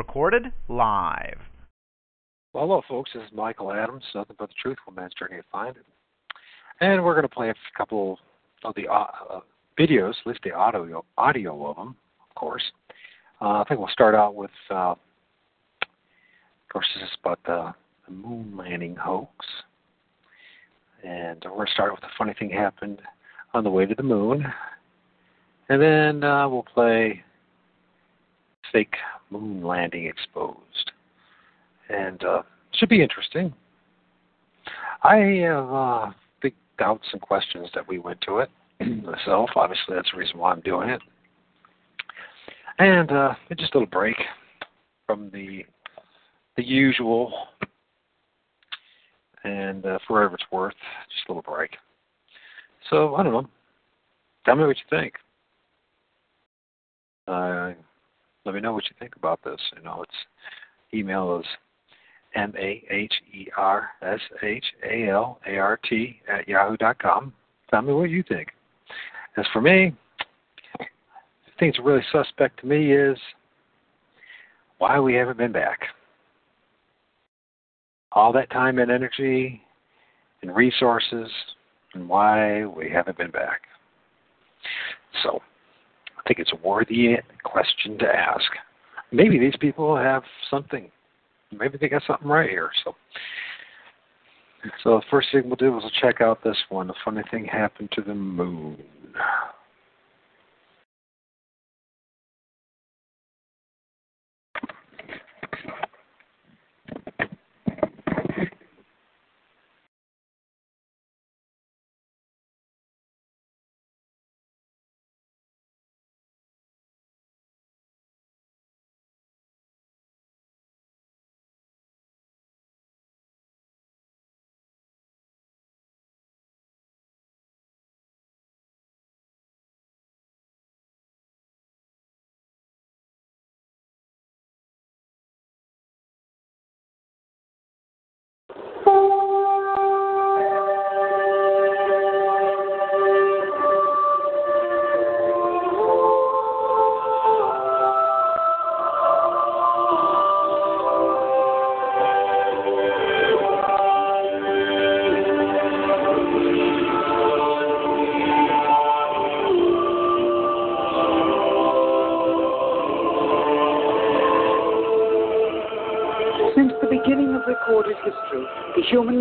Recorded live. Well, hello, folks. This is Michael Adams. Nothing but the truth will man's journey to find it. And we're going to play a couple of the uh, uh, videos, at least the audio audio of them, of course. Uh, I think we'll start out with, uh, of course, this is about the, the moon landing hoax. And we're going to start with the funny thing happened on the way to the moon. And then uh, we'll play fake moon landing exposed. And uh, should be interesting. I have uh, big doubts and questions that we went to it myself. Obviously, that's the reason why I'm doing it. And uh, just a little break from the the usual. And uh, for whatever it's worth, just a little break. So I don't know. Tell me what you think. Uh, let me know what you think about this. You know, it's email is m a h e r s h a l a r t at yahoo dot com. Tell me what you think. As for me, the thing that's really suspect to me is why we haven't been back. All that time and energy and resources, and why we haven't been back. So, I think it's a worthy question to ask. Maybe these people have something. Maybe they got something right here. So, so the first thing we'll do is we'll check out this one. The funny thing happened to the moon.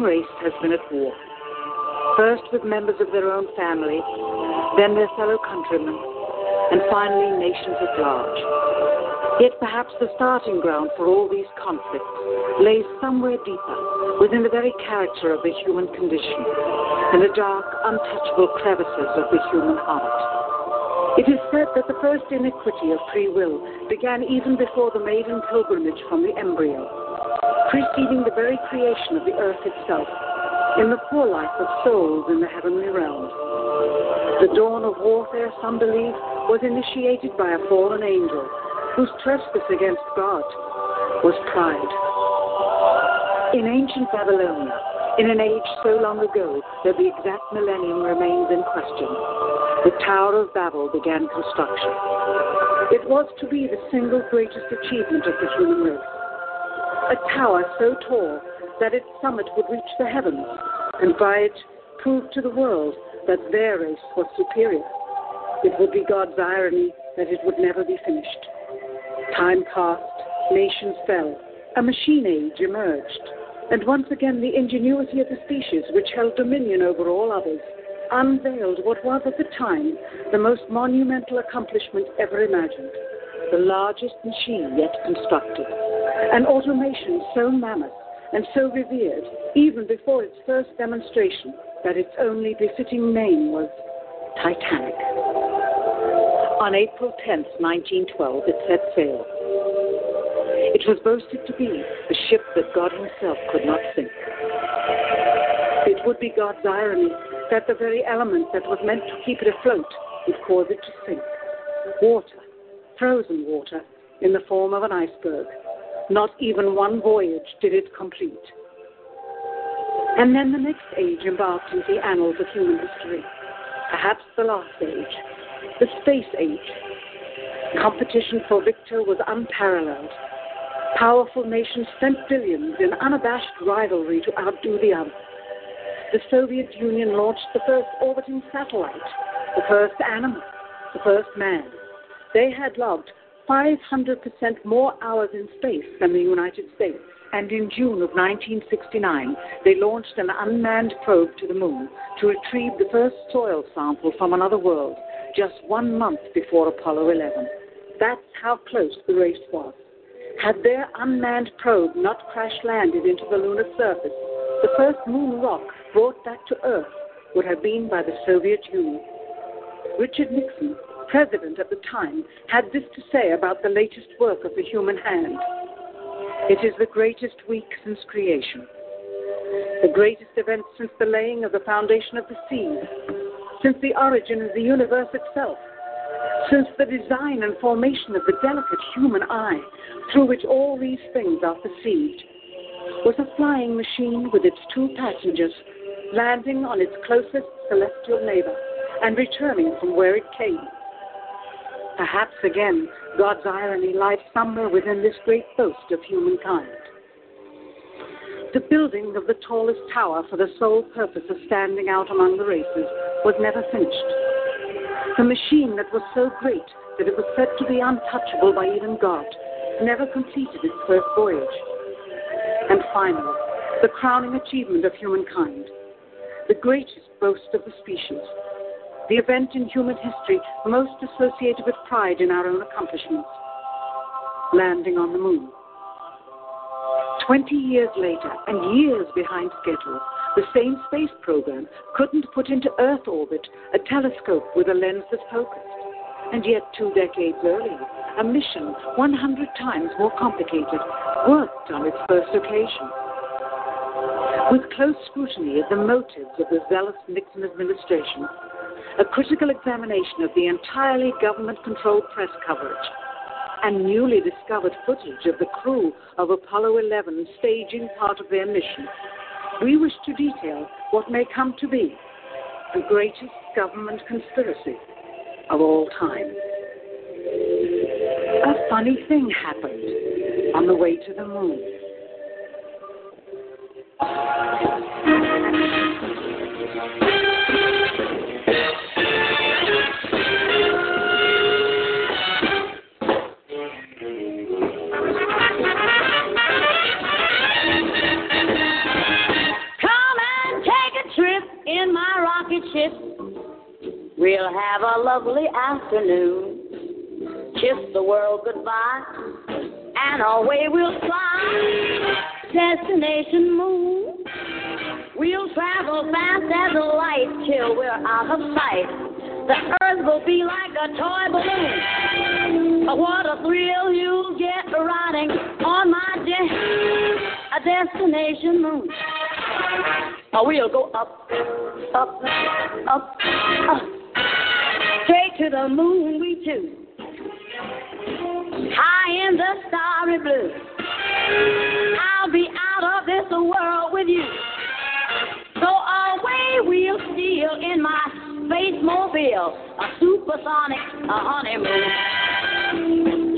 Race has been at war. First with members of their own family, then their fellow countrymen, and finally nations at large. Yet perhaps the starting ground for all these conflicts lays somewhere deeper, within the very character of the human condition, in the dark, untouchable crevices of the human heart. It is said that the first iniquity of free will began even before the maiden pilgrimage from the embryo, preceding the very creation of the earth itself, in the poor life of souls in the heavenly realms. The dawn of warfare, some believe, was initiated by a fallen angel whose trespass against God was pride. In ancient Babylonia, in an age so long ago that the exact millennium remains in question, the Tower of Babel began construction. It was to be the single greatest achievement of the human race. A tower so tall that its summit would reach the heavens, and by it prove to the world that their race was superior. It would be God's irony that it would never be finished. Time passed, nations fell, a machine age emerged, and once again the ingenuity of the species which held dominion over all others unveiled what was at the time the most monumental accomplishment ever imagined the largest machine yet constructed. An automation so mammoth and so revered, even before its first demonstration, that its only befitting name was Titanic. On April 10, 1912, it set sail. It was boasted to be the ship that God Himself could not sink. It would be God's irony that the very element that was meant to keep it afloat would cause it to sink. Water, frozen water, in the form of an iceberg. Not even one voyage did it complete. And then the next age embarked into the annals of human history. Perhaps the last age, the space age. Competition for victor was unparalleled. Powerful nations spent billions in unabashed rivalry to outdo the other. The Soviet Union launched the first orbiting satellite, the first animal, the first man. They had logged 500% more hours in space than the United States. And in June of 1969, they launched an unmanned probe to the moon to retrieve the first soil sample from another world, just one month before Apollo 11. That's how close the race was. Had their unmanned probe not crash landed into the lunar surface, the first moon rock brought back to Earth would have been by the Soviet Union. Richard Nixon, president at the time, had this to say about the latest work of the human hand. It is the greatest week since creation, the greatest event since the laying of the foundation of the seas, since the origin of the universe itself, since the design and formation of the delicate human eye through which all these things are perceived, was a flying machine with its two passengers landing on its closest celestial neighbor and returning from where it came. Perhaps again, God's irony lies somewhere within this great boast of humankind. The building of the tallest tower for the sole purpose of standing out among the races was never finished. The machine that was so great that it was said to be untouchable by even God never completed its first voyage. And finally, the crowning achievement of humankind, the greatest boast of the species, the event in human history most associated with pride in our own accomplishments landing on the moon. Twenty years later, and years behind schedule, the same space program couldn't put into Earth orbit a telescope with a lens that focused. And yet, two decades earlier, a mission 100 times more complicated worked on its first occasion. With close scrutiny of the motives of the zealous Nixon administration, a critical examination of the entirely government controlled press coverage, and newly discovered footage of the crew of Apollo 11 staging part of their mission, we wish to detail what may come to be the greatest government conspiracy of all time. A funny thing happened on the way to the moon. We'll have a lovely afternoon. Kiss the world goodbye, and away we'll fly. Destination moon. We'll travel fast as a light till we're out of sight. The earth will be like a toy balloon. What a thrill you'll get riding on my jet, a destination moon. Oh, we'll go up, up, up, up, straight to the moon we two. High in the starry blue. I'll be out of this world with you. So away we'll steal in my space mobile, a supersonic a honeymoon.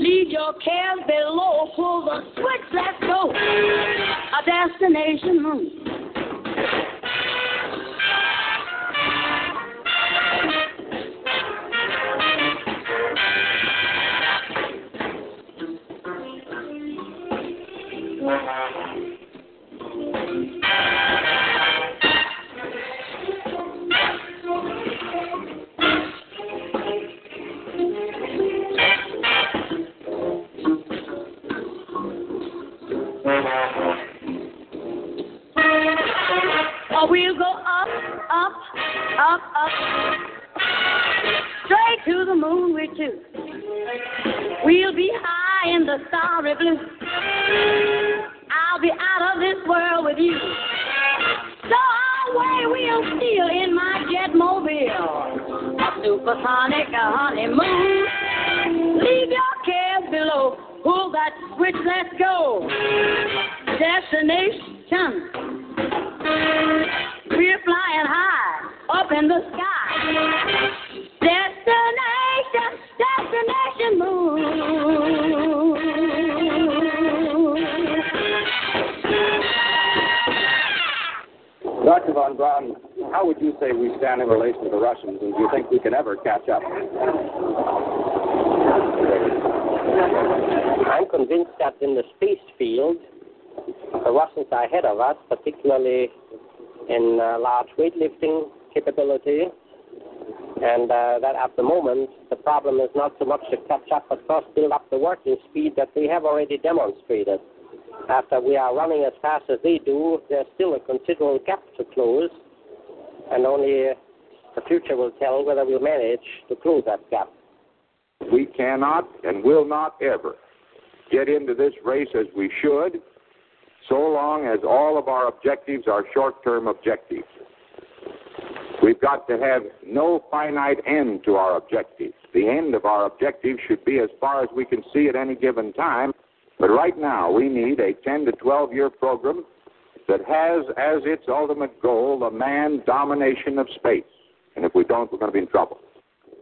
Leave your cares below, pull the switch, let's go. A destination moon. Oh, we'll go up, up, up, up, straight to the moon with you. We'll be high in the starry blue. Supersonic honeymoon. Leave your cares below. Pull that switch, let's go. Destination. Say we stand in relation to the Russians, and do you think we can ever catch up? I'm convinced that in the space field, the Russians are ahead of us, particularly in uh, large weightlifting capability, and uh, that at the moment the problem is not so much to catch up, but first build up the working speed that we have already demonstrated. After we are running as fast as they do, there's still a considerable gap to close, and only uh, the future will tell whether we'll manage to close that gap. We cannot and will not ever get into this race as we should so long as all of our objectives are short term objectives. We've got to have no finite end to our objectives. The end of our objectives should be as far as we can see at any given time. But right now, we need a 10 to 12 year program that has as its ultimate goal the man domination of space. And if we don't, we're going to be in trouble.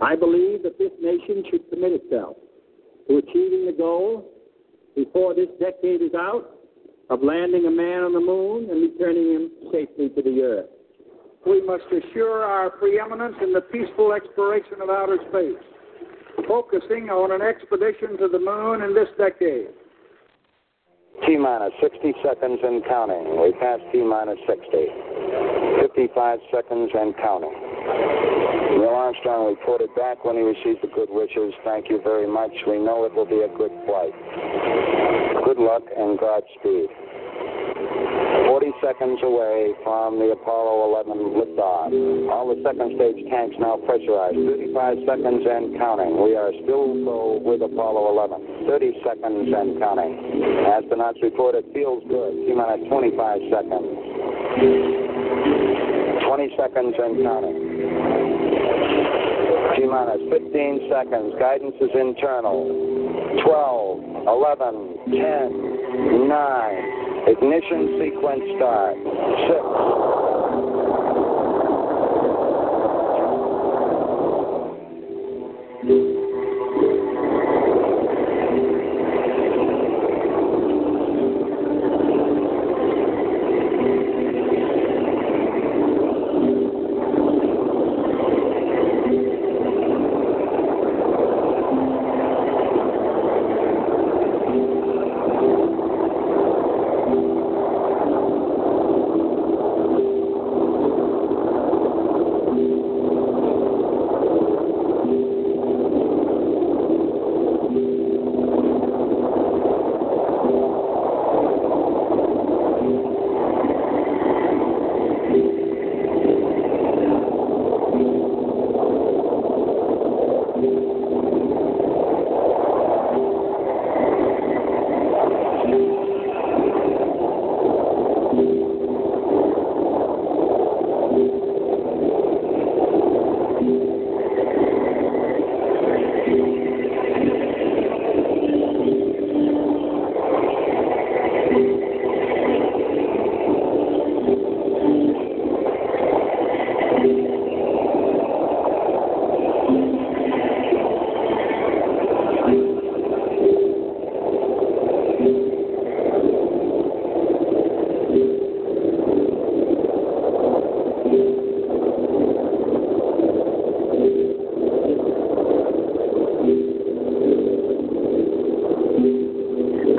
I believe that this nation should commit itself to achieving the goal before this decade is out of landing a man on the moon and returning him safely to the earth. We must assure our preeminence in the peaceful exploration of outer space, focusing on an expedition to the moon in this decade. T minus 60 seconds and counting. We passed T minus 60. 55 seconds and counting. Neil Armstrong reported back when he received the good wishes. Thank you very much. We know it will be a good flight. Good luck and Godspeed. 40 seconds away from the Apollo 11 liftoff. All the second stage tanks now pressurized. 35 seconds and counting. We are still go with Apollo 11. 30 seconds and counting. Astronauts report it feels good. T minus 25 seconds. 20 seconds and counting. T minus 15 seconds. Guidance is internal. 12, 11, 10, 9. Ignition sequence start. Six.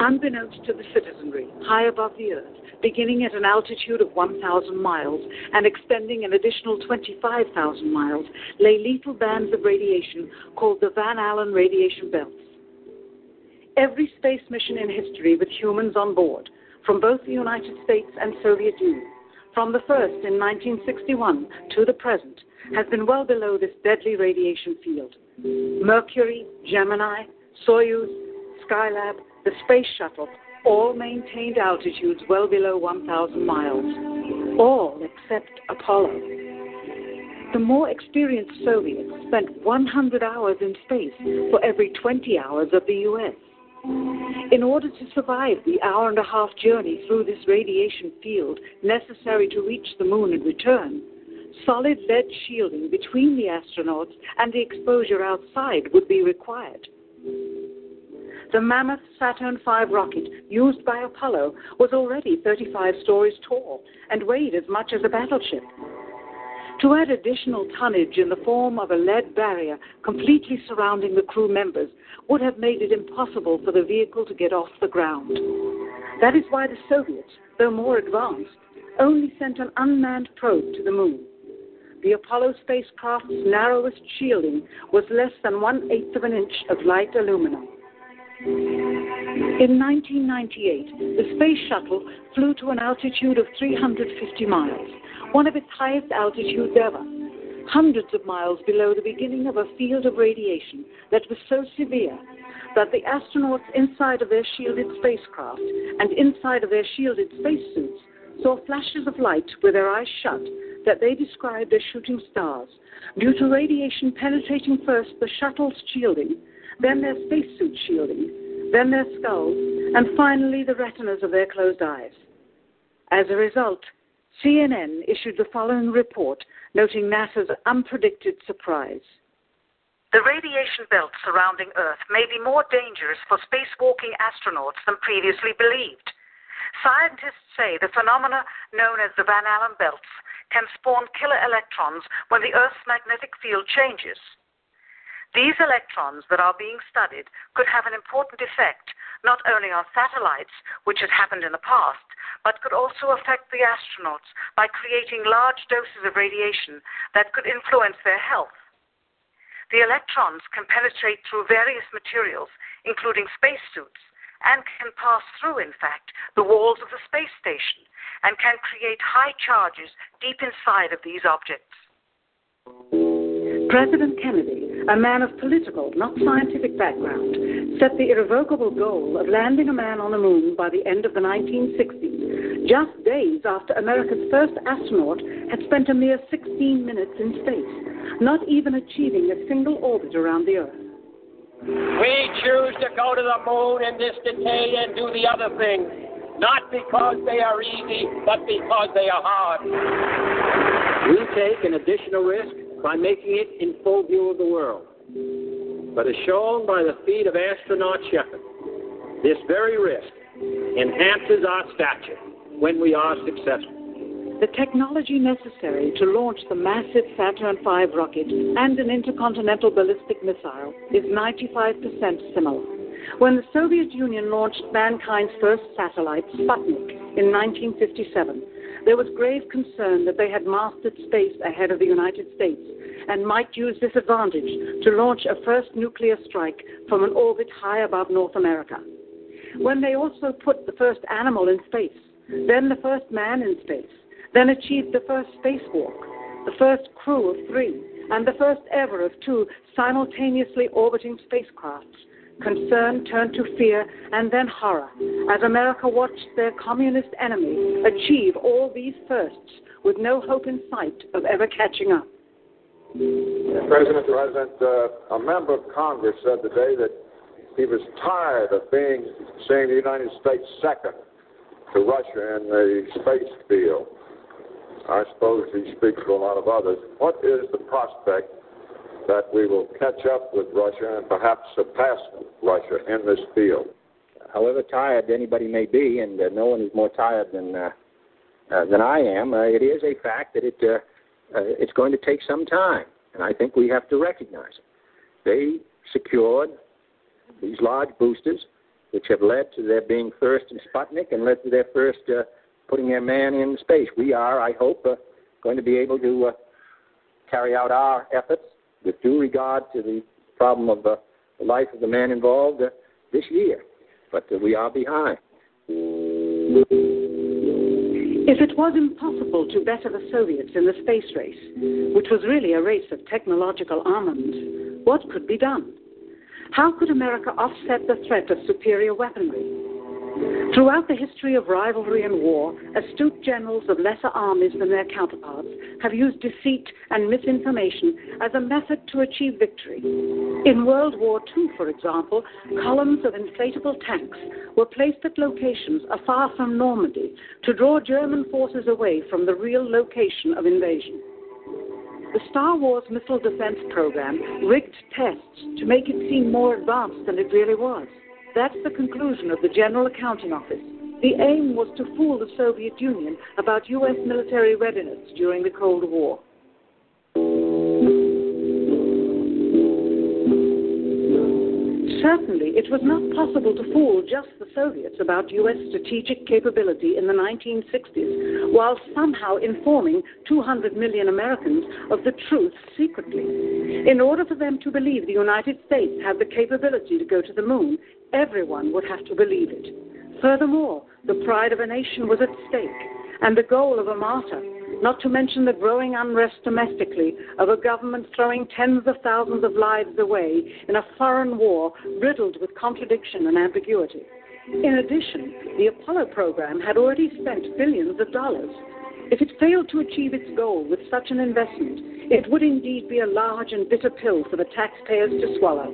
Unbeknownst to the citizenry, high above the earth, beginning at an altitude of 1,000 miles and extending an additional 25,000 miles, lay lethal bands of radiation called the Van Allen radiation belts. Every space mission in history with humans on board, from both the United States and Soviet Union, from the first in 1961 to the present, has been well below this deadly radiation field. Mercury, Gemini, Soyuz, Skylab, the Space Shuttle all maintained altitudes well below 1,000 miles. All except Apollo. The more experienced Soviets spent 100 hours in space for every 20 hours of the U.S. In order to survive the hour and a half journey through this radiation field necessary to reach the moon and return, solid lead shielding between the astronauts and the exposure outside would be required. The mammoth Saturn V rocket used by Apollo was already 35 stories tall and weighed as much as a battleship. To add additional tonnage in the form of a lead barrier completely surrounding the crew members would have made it impossible for the vehicle to get off the ground. That is why the Soviets, though more advanced, only sent an unmanned probe to the moon. The Apollo spacecraft's narrowest shielding was less than one eighth of an inch of light aluminum. In 1998, the Space Shuttle flew to an altitude of 350 miles, one of its highest altitudes ever, hundreds of miles below the beginning of a field of radiation that was so severe that the astronauts inside of their shielded spacecraft and inside of their shielded spacesuits saw flashes of light with their eyes shut that they described as shooting stars. Due to radiation penetrating first the shuttle's shielding then their spacesuit shielding, then their skulls, and finally the retinas of their closed eyes. As a result, CNN issued the following report noting NASA's unpredicted surprise. The radiation belt surrounding Earth may be more dangerous for spacewalking astronauts than previously believed. Scientists say the phenomena known as the Van Allen belts can spawn killer electrons when the Earth's magnetic field changes. These electrons that are being studied could have an important effect not only on satellites, which has happened in the past, but could also affect the astronauts by creating large doses of radiation that could influence their health. The electrons can penetrate through various materials, including spacesuits, and can pass through, in fact, the walls of the space station and can create high charges deep inside of these objects. President Kennedy, a man of political, not scientific background, set the irrevocable goal of landing a man on the moon by the end of the 1960s, just days after America's first astronaut had spent a mere 16 minutes in space, not even achieving a single orbit around the Earth. We choose to go to the moon in this decade and do the other things, not because they are easy, but because they are hard. We take an additional risk by making it in full view of the world. But as shown by the feat of astronaut Shepard, this very risk enhances our stature when we are successful. The technology necessary to launch the massive Saturn V rocket and an intercontinental ballistic missile is 95% similar. When the Soviet Union launched mankind's first satellite, Sputnik, in 1957, there was grave concern that they had mastered space ahead of the United States and might use this advantage to launch a first nuclear strike from an orbit high above North America. When they also put the first animal in space, then the first man in space, then achieved the first spacewalk, the first crew of three, and the first ever of two simultaneously orbiting spacecrafts, concern turned to fear and then horror as America watched their communist enemy achieve all these firsts with no hope in sight of ever catching up. President, President, uh, a member of Congress said today that he was tired of being seeing the United States second to Russia in the space field. I suppose he speaks for a lot of others. What is the prospect that we will catch up with Russia and perhaps surpass Russia in this field? However tired anybody may be, and uh, no one is more tired than uh, uh, than I am, uh, it is a fact that it uh, uh, it's going to take some time, and I think we have to recognize it. They secured these large boosters, which have led to their being first in Sputnik and led to their first uh, putting their man in space. We are, I hope, uh, going to be able to uh, carry out our efforts with due regard to the problem of the life of the man involved uh, this year. But uh, we are behind. If it was impossible to better the Soviets in the space race, which was really a race of technological armament, What could be done? How could America offset the threat of superior weaponry? Throughout the history of rivalry and war, astute generals of lesser armies than their counterparts have used deceit and misinformation as a method to achieve victory. In World War II, for example, columns of inflatable tanks were placed at locations afar from Normandy to draw German forces away from the real location of invasion. The Star Wars missile defense program rigged tests to make it seem more advanced than it really was. That's the conclusion of the General Accounting Office. The aim was to fool the Soviet Union about U.S. military readiness during the Cold War. Certainly, it was not possible to fool just the Soviets about U.S. strategic capability in the 1960s, while somehow informing 200 million Americans of the truth secretly. In order for them to believe the United States had the capability to go to the moon, everyone would have to believe it. Furthermore, the pride of a nation was at stake, and the goal of a martyr not to mention the growing unrest domestically of a government throwing tens of thousands of lives away in a foreign war riddled with contradiction and ambiguity. In addition, the Apollo program had already spent billions of dollars. If it failed to achieve its goal with such an investment, it would indeed be a large and bitter pill for the taxpayers to swallow.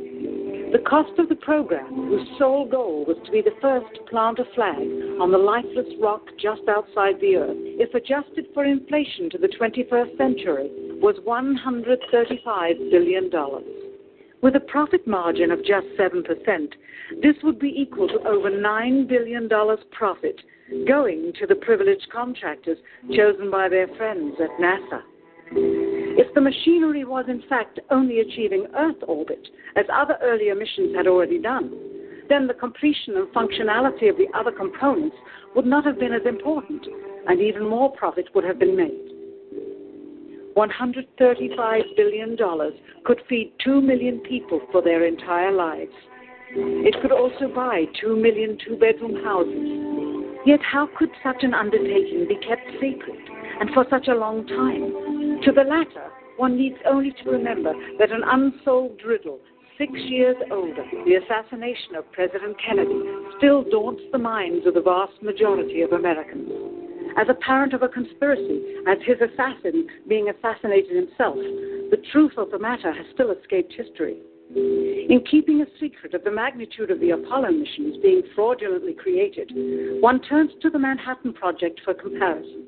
The cost of the program, whose sole goal was to be the first to plant a flag on the lifeless rock just outside the Earth, if adjusted for inflation to the 21st century, was $135 billion. With a profit margin of just 7%, this would be equal to over $9 billion profit going to the privileged contractors chosen by their friends at NASA. If the machinery was in fact only achieving Earth orbit, as other earlier missions had already done, then the completion and functionality of the other components would not have been as important, and even more profit would have been made. $135 billion could feed 2 million people for their entire lives. It could also buy 2 million two bedroom houses. Yet, how could such an undertaking be kept secret and for such a long time? To the latter, one needs only to remember that an unsolved riddle, six years older, the assassination of President Kennedy, still daunts the minds of the vast majority of Americans. As a parent of a conspiracy, as his assassin being assassinated himself, the truth of the matter has still escaped history. In keeping a secret of the magnitude of the Apollo missions being fraudulently created, one turns to the Manhattan Project for comparison.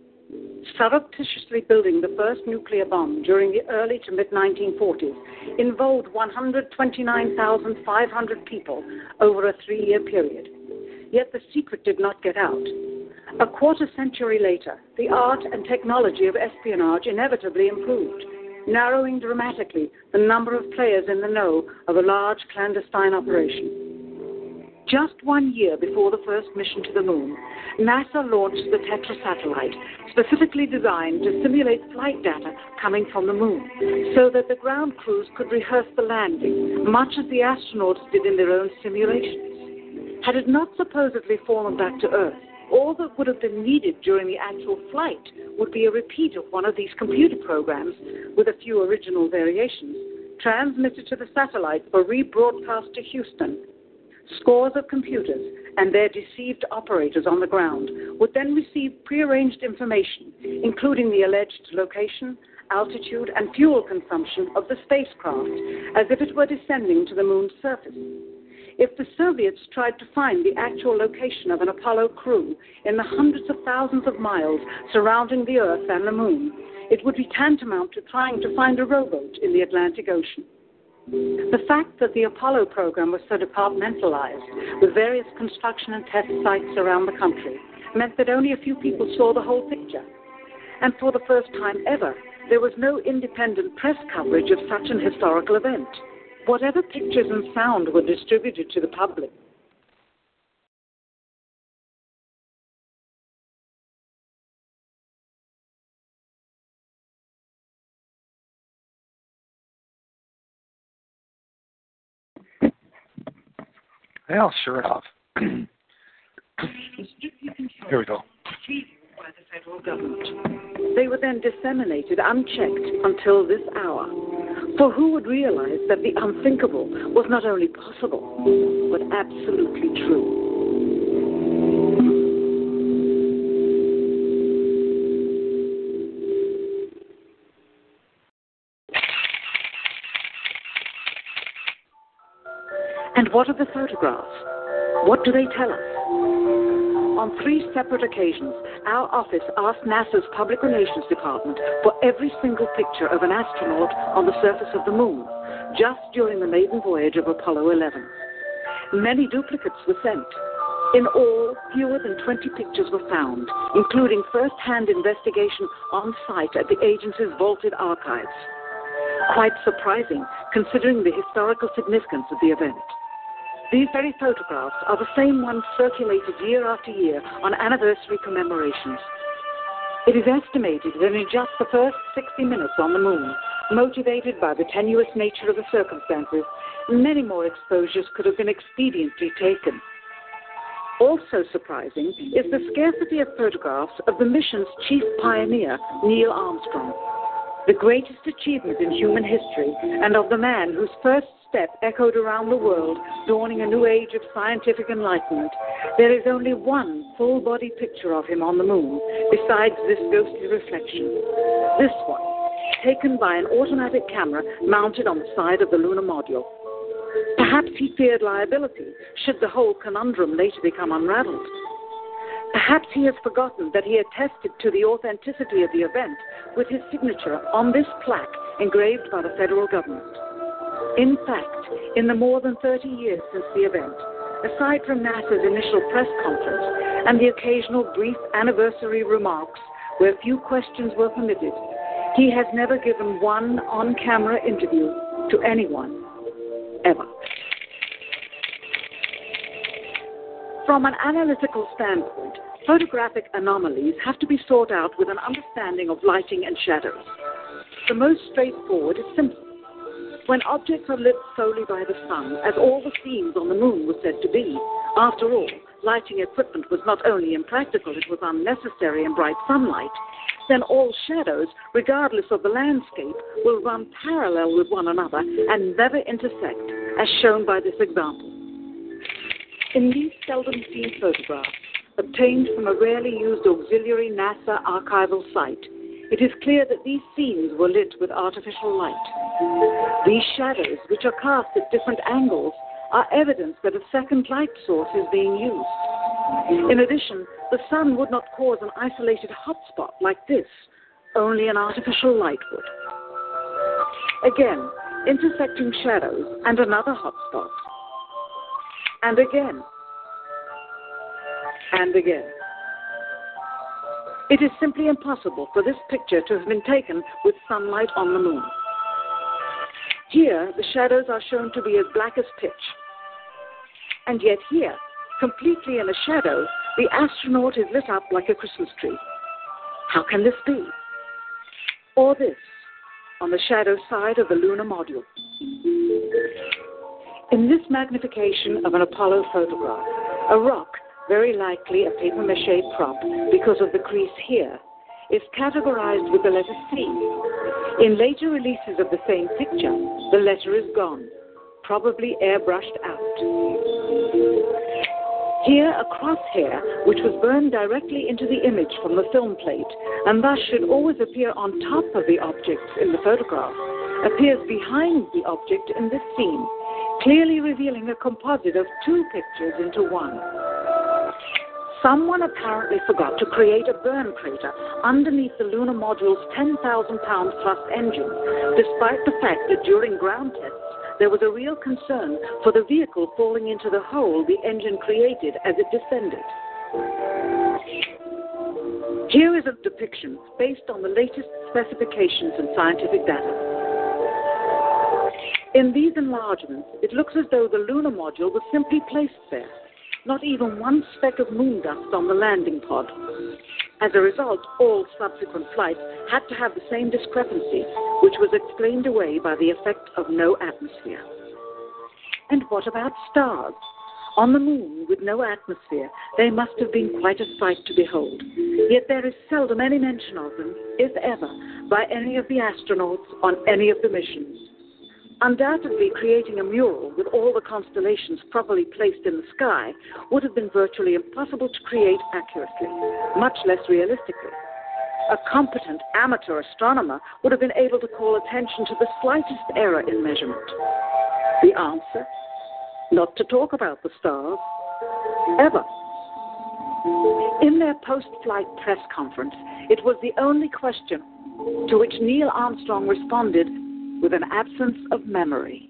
Surreptitiously building the first nuclear bomb during the early to mid 1940s involved 129,500 people over a three year period. Yet the secret did not get out. A quarter century later, the art and technology of espionage inevitably improved, narrowing dramatically the number of players in the know of a large clandestine operation. Just one year before the first mission to the moon, NASA launched the Tetra satellite, specifically designed to simulate flight data coming from the moon, so that the ground crews could rehearse the landing, much as the astronauts did in their own simulations. Had it not supposedly fallen back to Earth, all that would have been needed during the actual flight would be a repeat of one of these computer programs with a few original variations, transmitted to the satellite for rebroadcast to Houston. Scores of computers and their deceived operators on the ground would then receive prearranged information, including the alleged location, altitude, and fuel consumption of the spacecraft, as if it were descending to the moon's surface. If the Soviets tried to find the actual location of an Apollo crew in the hundreds of thousands of miles surrounding the Earth and the Moon, it would be tantamount to trying to find a rowboat in the Atlantic Ocean. The fact that the Apollo program was so departmentalized, with various construction and test sites around the country, meant that only a few people saw the whole picture. And for the first time ever, there was no independent press coverage of such an historical event. Whatever pictures and sound were distributed to the public, Well, sure enough. Here we go. by the federal government. They were then disseminated unchecked until this hour. For who would realize that the unthinkable was not only possible, but absolutely true? And what of the photographs? What do they tell us? On three separate occasions, our office asked NASA's Public Relations Department for every single picture of an astronaut on the surface of the moon, just during the maiden voyage of Apollo 11. Many duplicates were sent. In all, fewer than 20 pictures were found, including first hand investigation on site at the agency's vaulted archives. Quite surprising, considering the historical significance of the event. These very photographs are the same ones circulated year after year on anniversary commemorations. It is estimated that in just the first 60 minutes on the moon, motivated by the tenuous nature of the circumstances, many more exposures could have been expediently taken. Also surprising is the scarcity of photographs of the mission's chief pioneer, Neil Armstrong, the greatest achievement in human history, and of the man whose first step echoed around the world, dawning a new age of scientific enlightenment. There is only one full body picture of him on the moon, besides this ghostly reflection. This one, taken by an automatic camera mounted on the side of the lunar module. Perhaps he feared liability should the whole conundrum later become unraveled. Perhaps he has forgotten that he attested to the authenticity of the event with his signature on this plaque engraved by the federal government. In fact, in the more than 30 years since the event, aside from NASA's initial press conference and the occasional brief anniversary remarks where few questions were permitted, he has never given one on camera interview to anyone, ever. From an analytical standpoint, photographic anomalies have to be sought out with an understanding of lighting and shadows. The most straightforward is simple. When objects are lit solely by the sun, as all the scenes on the moon were said to be, after all, lighting equipment was not only impractical, it was unnecessary in bright sunlight, then all shadows, regardless of the landscape, will run parallel with one another and never intersect, as shown by this example. In these seldom seen photographs, obtained from a rarely used auxiliary NASA archival site, it is clear that these scenes were lit with artificial light. These shadows, which are cast at different angles, are evidence that a second light source is being used. In addition, the sun would not cause an isolated hotspot like this, only an artificial light would. Again, intersecting shadows and another hotspot. And again. And again. It is simply impossible for this picture to have been taken with sunlight on the moon. Here, the shadows are shown to be as black as pitch. And yet, here, completely in a shadow, the astronaut is lit up like a Christmas tree. How can this be? Or this, on the shadow side of the lunar module. In this magnification of an Apollo photograph, a rock very likely a paper mache prop because of the crease here, is categorized with the letter C. In later releases of the same picture, the letter is gone, probably airbrushed out. Here, a crosshair, which was burned directly into the image from the film plate, and thus should always appear on top of the objects in the photograph, appears behind the object in this scene, clearly revealing a composite of two pictures into one. Someone apparently forgot to create a burn crater underneath the lunar module's 10,000 pound thrust engine, despite the fact that during ground tests there was a real concern for the vehicle falling into the hole the engine created as it descended. Here is a depiction based on the latest specifications and scientific data. In these enlargements, it looks as though the lunar module was simply placed there not even one speck of moon dust on the landing pod. As a result, all subsequent flights had to have the same discrepancy, which was explained away by the effect of no atmosphere. And what about stars? On the moon, with no atmosphere, they must have been quite a sight to behold. Yet there is seldom any mention of them, if ever, by any of the astronauts on any of the missions. Undoubtedly, creating a mural with all the constellations properly placed in the sky would have been virtually impossible to create accurately, much less realistically. A competent amateur astronomer would have been able to call attention to the slightest error in measurement. The answer? Not to talk about the stars. Ever. In their post flight press conference, it was the only question to which Neil Armstrong responded with an absence of memory.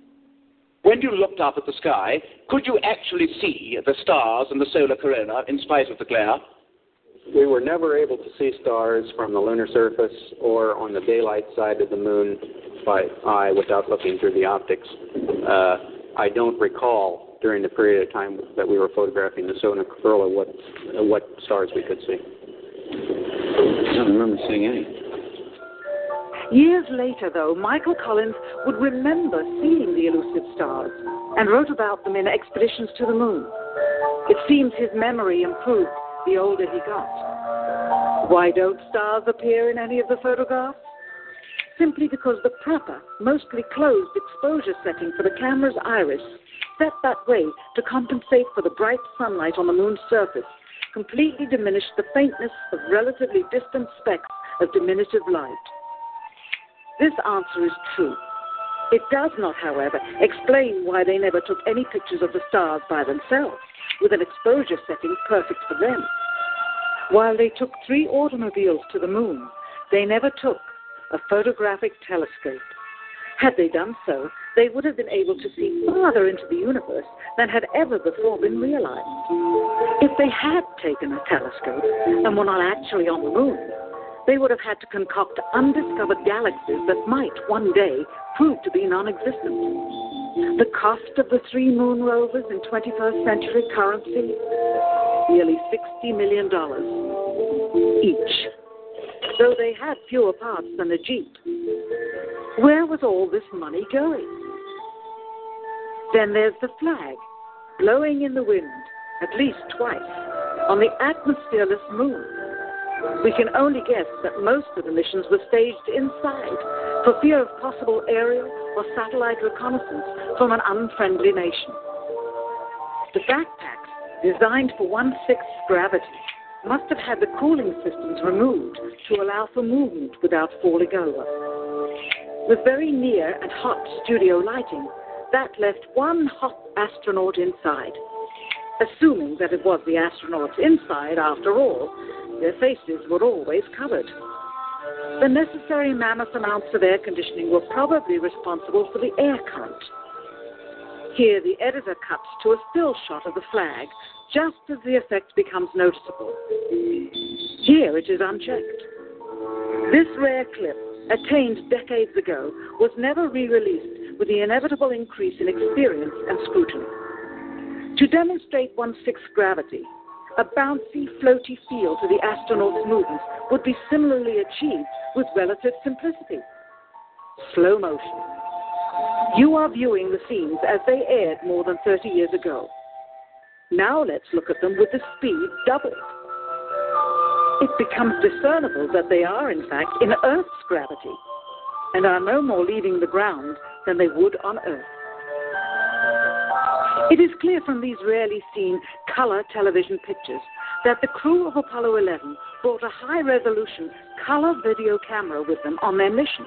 When you looked up at the sky, could you actually see the stars and the solar corona in spite of the glare? We were never able to see stars from the lunar surface or on the daylight side of the moon by eye without looking through the optics. Uh, I don't recall during the period of time that we were photographing the solar corona what what stars we could see. I don't remember seeing any. Years later, though, Michael Collins would remember seeing the elusive stars and wrote about them in expeditions to the moon. It seems his memory improved the older he got. Why don't stars appear in any of the photographs? Simply because the proper, mostly closed exposure setting for the camera's iris, set that way to compensate for the bright sunlight on the moon's surface, completely diminished the faintness of relatively distant specks of diminutive light. This answer is true. It does not, however, explain why they never took any pictures of the stars by themselves, with an exposure setting perfect for them. While they took three automobiles to the moon, they never took a photographic telescope. Had they done so, they would have been able to see farther into the universe than had ever before been realized. If they had taken a telescope and were not actually on the moon, they would have had to concoct undiscovered galaxies that might one day prove to be non existent. The cost of the three moon rovers in 21st century currency? Nearly $60 million each. Though they had fewer parts than a Jeep. Where was all this money going? Then there's the flag, blowing in the wind, at least twice, on the atmosphereless moon. We can only guess that most of the missions were staged inside for fear of possible aerial or satellite reconnaissance from an unfriendly nation. The backpacks, designed for one sixth gravity, must have had the cooling systems removed to allow for movement without falling over. With very near and hot studio lighting, that left one hot astronaut inside. Assuming that it was the astronauts inside, after all, their faces were always covered. The necessary mammoth amounts of air conditioning were probably responsible for the air current. Here, the editor cuts to a still shot of the flag just as the effect becomes noticeable. Here it is unchecked. This rare clip, attained decades ago, was never re released with the inevitable increase in experience and scrutiny. To demonstrate one sixth gravity, a bouncy, floaty feel to the astronaut's movements would be similarly achieved with relative simplicity. Slow motion. You are viewing the scenes as they aired more than 30 years ago. Now let's look at them with the speed doubled. It becomes discernible that they are, in fact, in Earth's gravity and are no more leaving the ground than they would on Earth. It is clear from these rarely seen color television pictures that the crew of Apollo 11 brought a high resolution color video camera with them on their mission.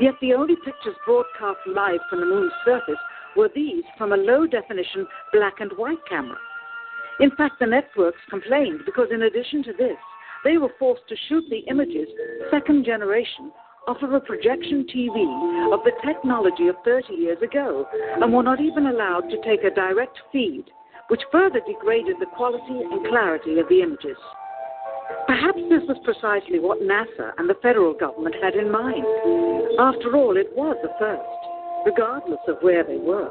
Yet the only pictures broadcast live from the moon's surface were these from a low definition black and white camera. In fact, the networks complained because, in addition to this, they were forced to shoot the images second generation off of a projection TV of the technology of 30 years ago and were not even allowed to take a direct feed, which further degraded the quality and clarity of the images. Perhaps this was precisely what NASA and the federal government had in mind. After all, it was the first, regardless of where they were.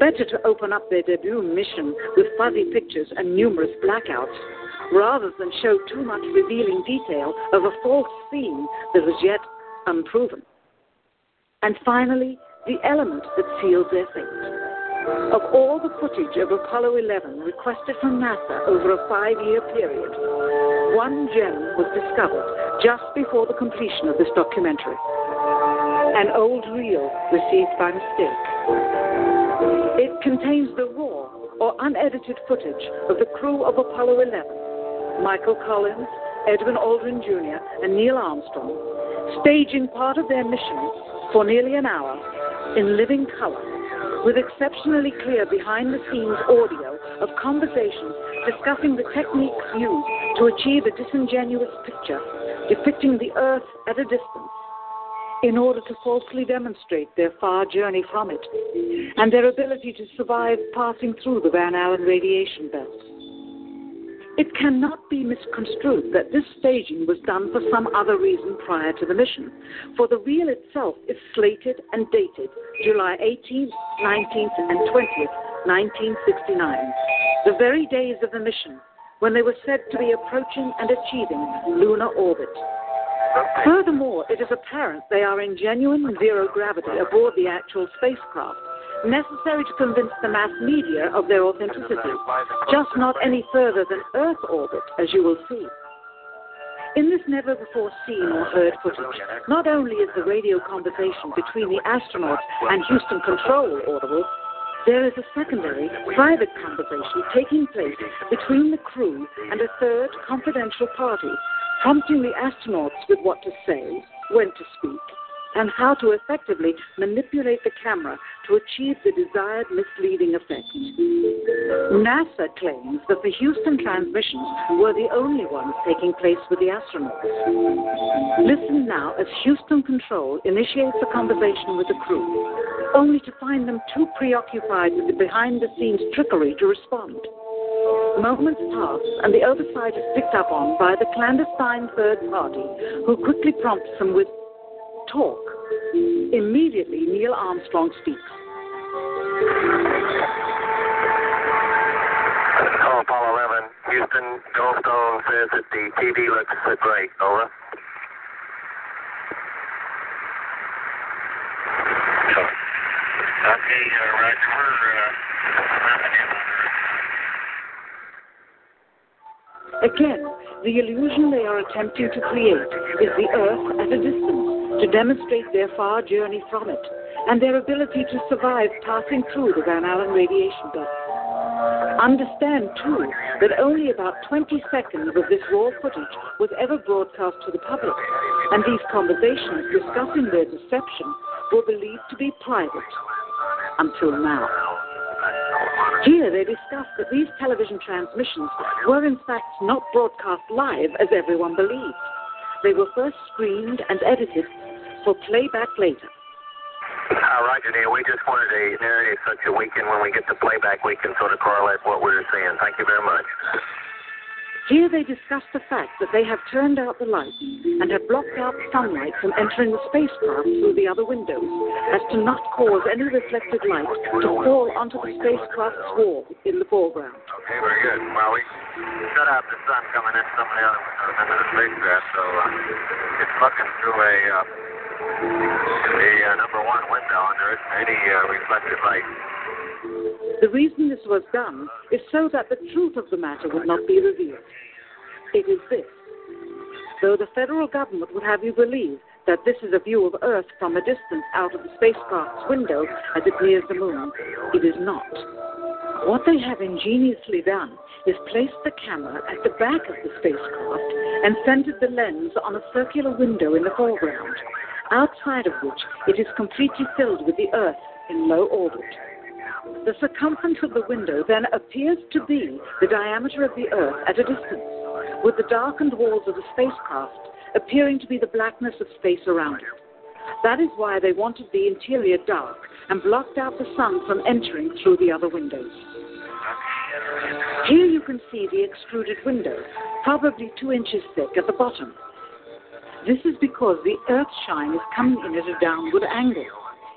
Better to open up their debut mission with fuzzy pictures and numerous blackouts rather than show too much revealing detail of a false scene that was yet unproven. And finally, the element that seals their fate. Of all the footage of Apollo 11 requested from NASA over a five year period, one gem was discovered just before the completion of this documentary. an old reel received by mistake. It contains the raw or unedited footage of the crew of Apollo 11, Michael Collins, Edwin Aldrin Jr., and Neil Armstrong, staging part of their mission for nearly an hour in living color, with exceptionally clear behind the scenes audio of conversations discussing the techniques used to achieve a disingenuous picture depicting the Earth at a distance in order to falsely demonstrate their far journey from it and their ability to survive passing through the Van Allen radiation belt. It cannot be misconstrued that this staging was done for some other reason prior to the mission, for the reel itself is slated and dated July 18th, 19th, and 20th, 1969, the very days of the mission when they were said to be approaching and achieving lunar orbit. Furthermore, it is apparent they are in genuine zero gravity aboard the actual spacecraft, necessary to convince the mass media of their authenticity, just not any further than Earth orbit, as you will see. In this never before seen or heard footage, not only is the radio conversation between the astronauts and Houston Control audible, there is a secondary, private conversation taking place between the crew and a third confidential party, prompting the astronauts with what to say, when to speak, and how to effectively manipulate the camera to achieve the desired misleading effect. NASA claims that the Houston transmissions were the only ones taking place with the astronauts. Listen now as Houston Control initiates a conversation with the crew, only to find them too preoccupied with the behind the scenes trickery to respond. Moments pass, and the oversight is picked up on by the clandestine third party, who quickly prompts them with talk. Immediately, Neil Armstrong speaks. Call Apollo 11. Houston, Goldstone says that the TV looks great. Over. Okay, uh, Roger. We're uh, wrapping in on Again, the illusion they are attempting to create is the Earth at a distance to demonstrate their far journey from it and their ability to survive passing through the Van Allen radiation belt. Understand, too, that only about 20 seconds of this raw footage was ever broadcast to the public, and these conversations discussing their deception were believed to be private until now. Here they discuss that these television transmissions were in fact not broadcast live as everyone believed. They were first screened and edited for playback later. Uh, Roger, dear. We just wanted a narrative such that we can, when we get the playback, we can sort of correlate what we're seeing. Thank you very much. Here they discuss the fact that they have turned out the lights and have blocked out sunlight from entering the spacecraft through the other windows, as to not cause any reflected light to fall onto the spacecraft's wall in the foreground. Okay, very good. Well, we shut out the sun coming in of the other windows into the spacecraft, so uh, it's looking through a uh, the uh, number one window, and there isn't any uh, reflected light. The reason this was done is so that the truth of the matter would not be revealed. It is this. Though the federal government would have you believe that this is a view of Earth from a distance out of the spacecraft's window as it nears the moon, it is not. What they have ingeniously done is placed the camera at the back of the spacecraft and centered the lens on a circular window in the foreground, outside of which it is completely filled with the Earth in low orbit. The circumference of the window then appears to be the diameter of the Earth at a distance, with the darkened walls of the spacecraft appearing to be the blackness of space around it. That is why they wanted the interior dark and blocked out the sun from entering through the other windows. Here you can see the extruded window, probably two inches thick at the bottom. This is because the earth shine is coming in at a downward angle.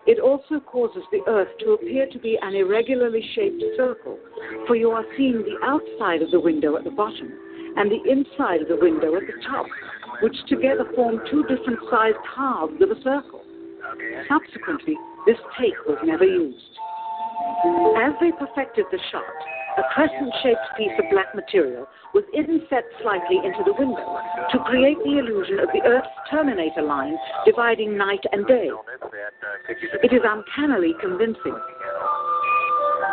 It also causes the earth to appear to be an irregularly shaped circle, for you are seeing the outside of the window at the bottom and the inside of the window at the top, which together form two different sized halves of a circle. Subsequently, this take was never used. As they perfected the shot, a crescent-shaped piece of black material was inset slightly into the window to create the illusion of the Earth's terminator line dividing night and day. It is uncannily convincing.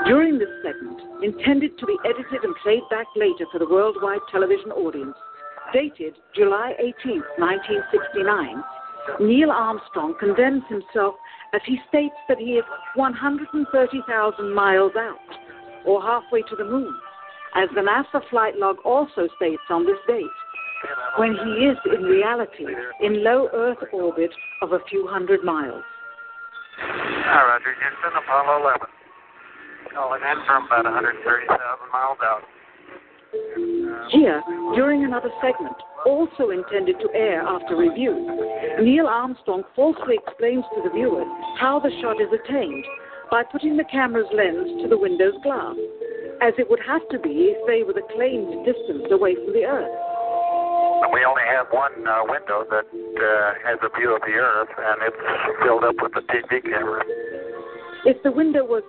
During this segment, intended to be edited and played back later for the worldwide television audience, dated July 18, 1969, Neil Armstrong condemns himself as he states that he is 130,000 miles out, or halfway to the moon, as the NASA flight log also states on this date, when he is in reality in low Earth orbit of a few hundred miles. Hi, Roger. Houston, Apollo 11. Calling in from about 130,000 miles out. Uh, Here, during another segment, also intended to air after review, Neil Armstrong falsely explains to the viewers how the shot is attained by putting the camera's lens to the window's glass, as it would have to be if they were the claimed distance away from the Earth. We only have one uh, window that uh, has a view of the Earth, and it's filled up with the TV camera. If the window was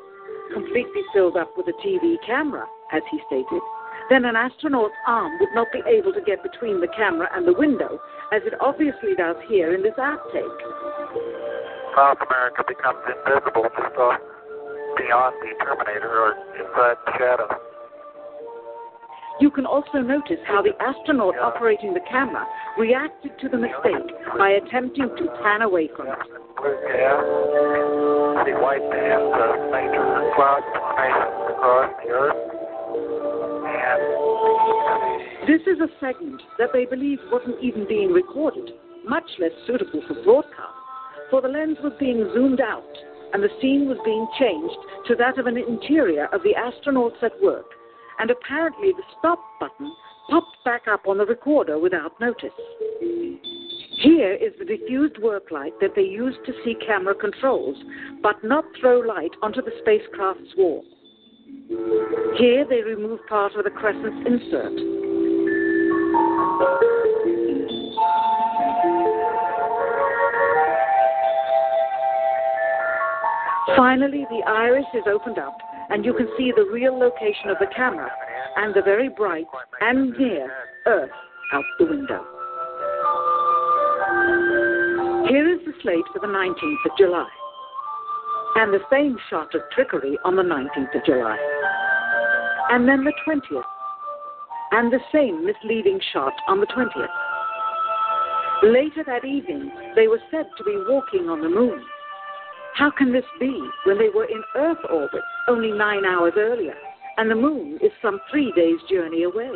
completely filled up with a TV camera, as he stated, then an astronaut's arm would not be able to get between the camera and the window, as it obviously does here in this outtake. South America becomes invisible just off beyond the Terminator or inside the shadow. You can also notice how the astronaut operating the camera reacted to the mistake by attempting to pan away from it. The white band of major cloud formations across the Earth. This is a segment that they believe wasn't even being recorded, much less suitable for broadcast, for the lens was being zoomed out and the scene was being changed to that of an interior of the astronauts at work, and apparently the stop button popped back up on the recorder without notice. Here is the diffused work light that they used to see camera controls, but not throw light onto the spacecraft's wall. Here they remove part of the crescent's insert. Finally, the iris is opened up, and you can see the real location of the camera and the very bright and near Earth out the window. Here is the slate for the 19th of July, and the same shot of trickery on the 19th of July, and then the 20th, and the same misleading shot on the 20th. Later that evening, they were said to be walking on the moon. How can this be when they were in Earth orbit only nine hours earlier, and the moon is some three days' journey away?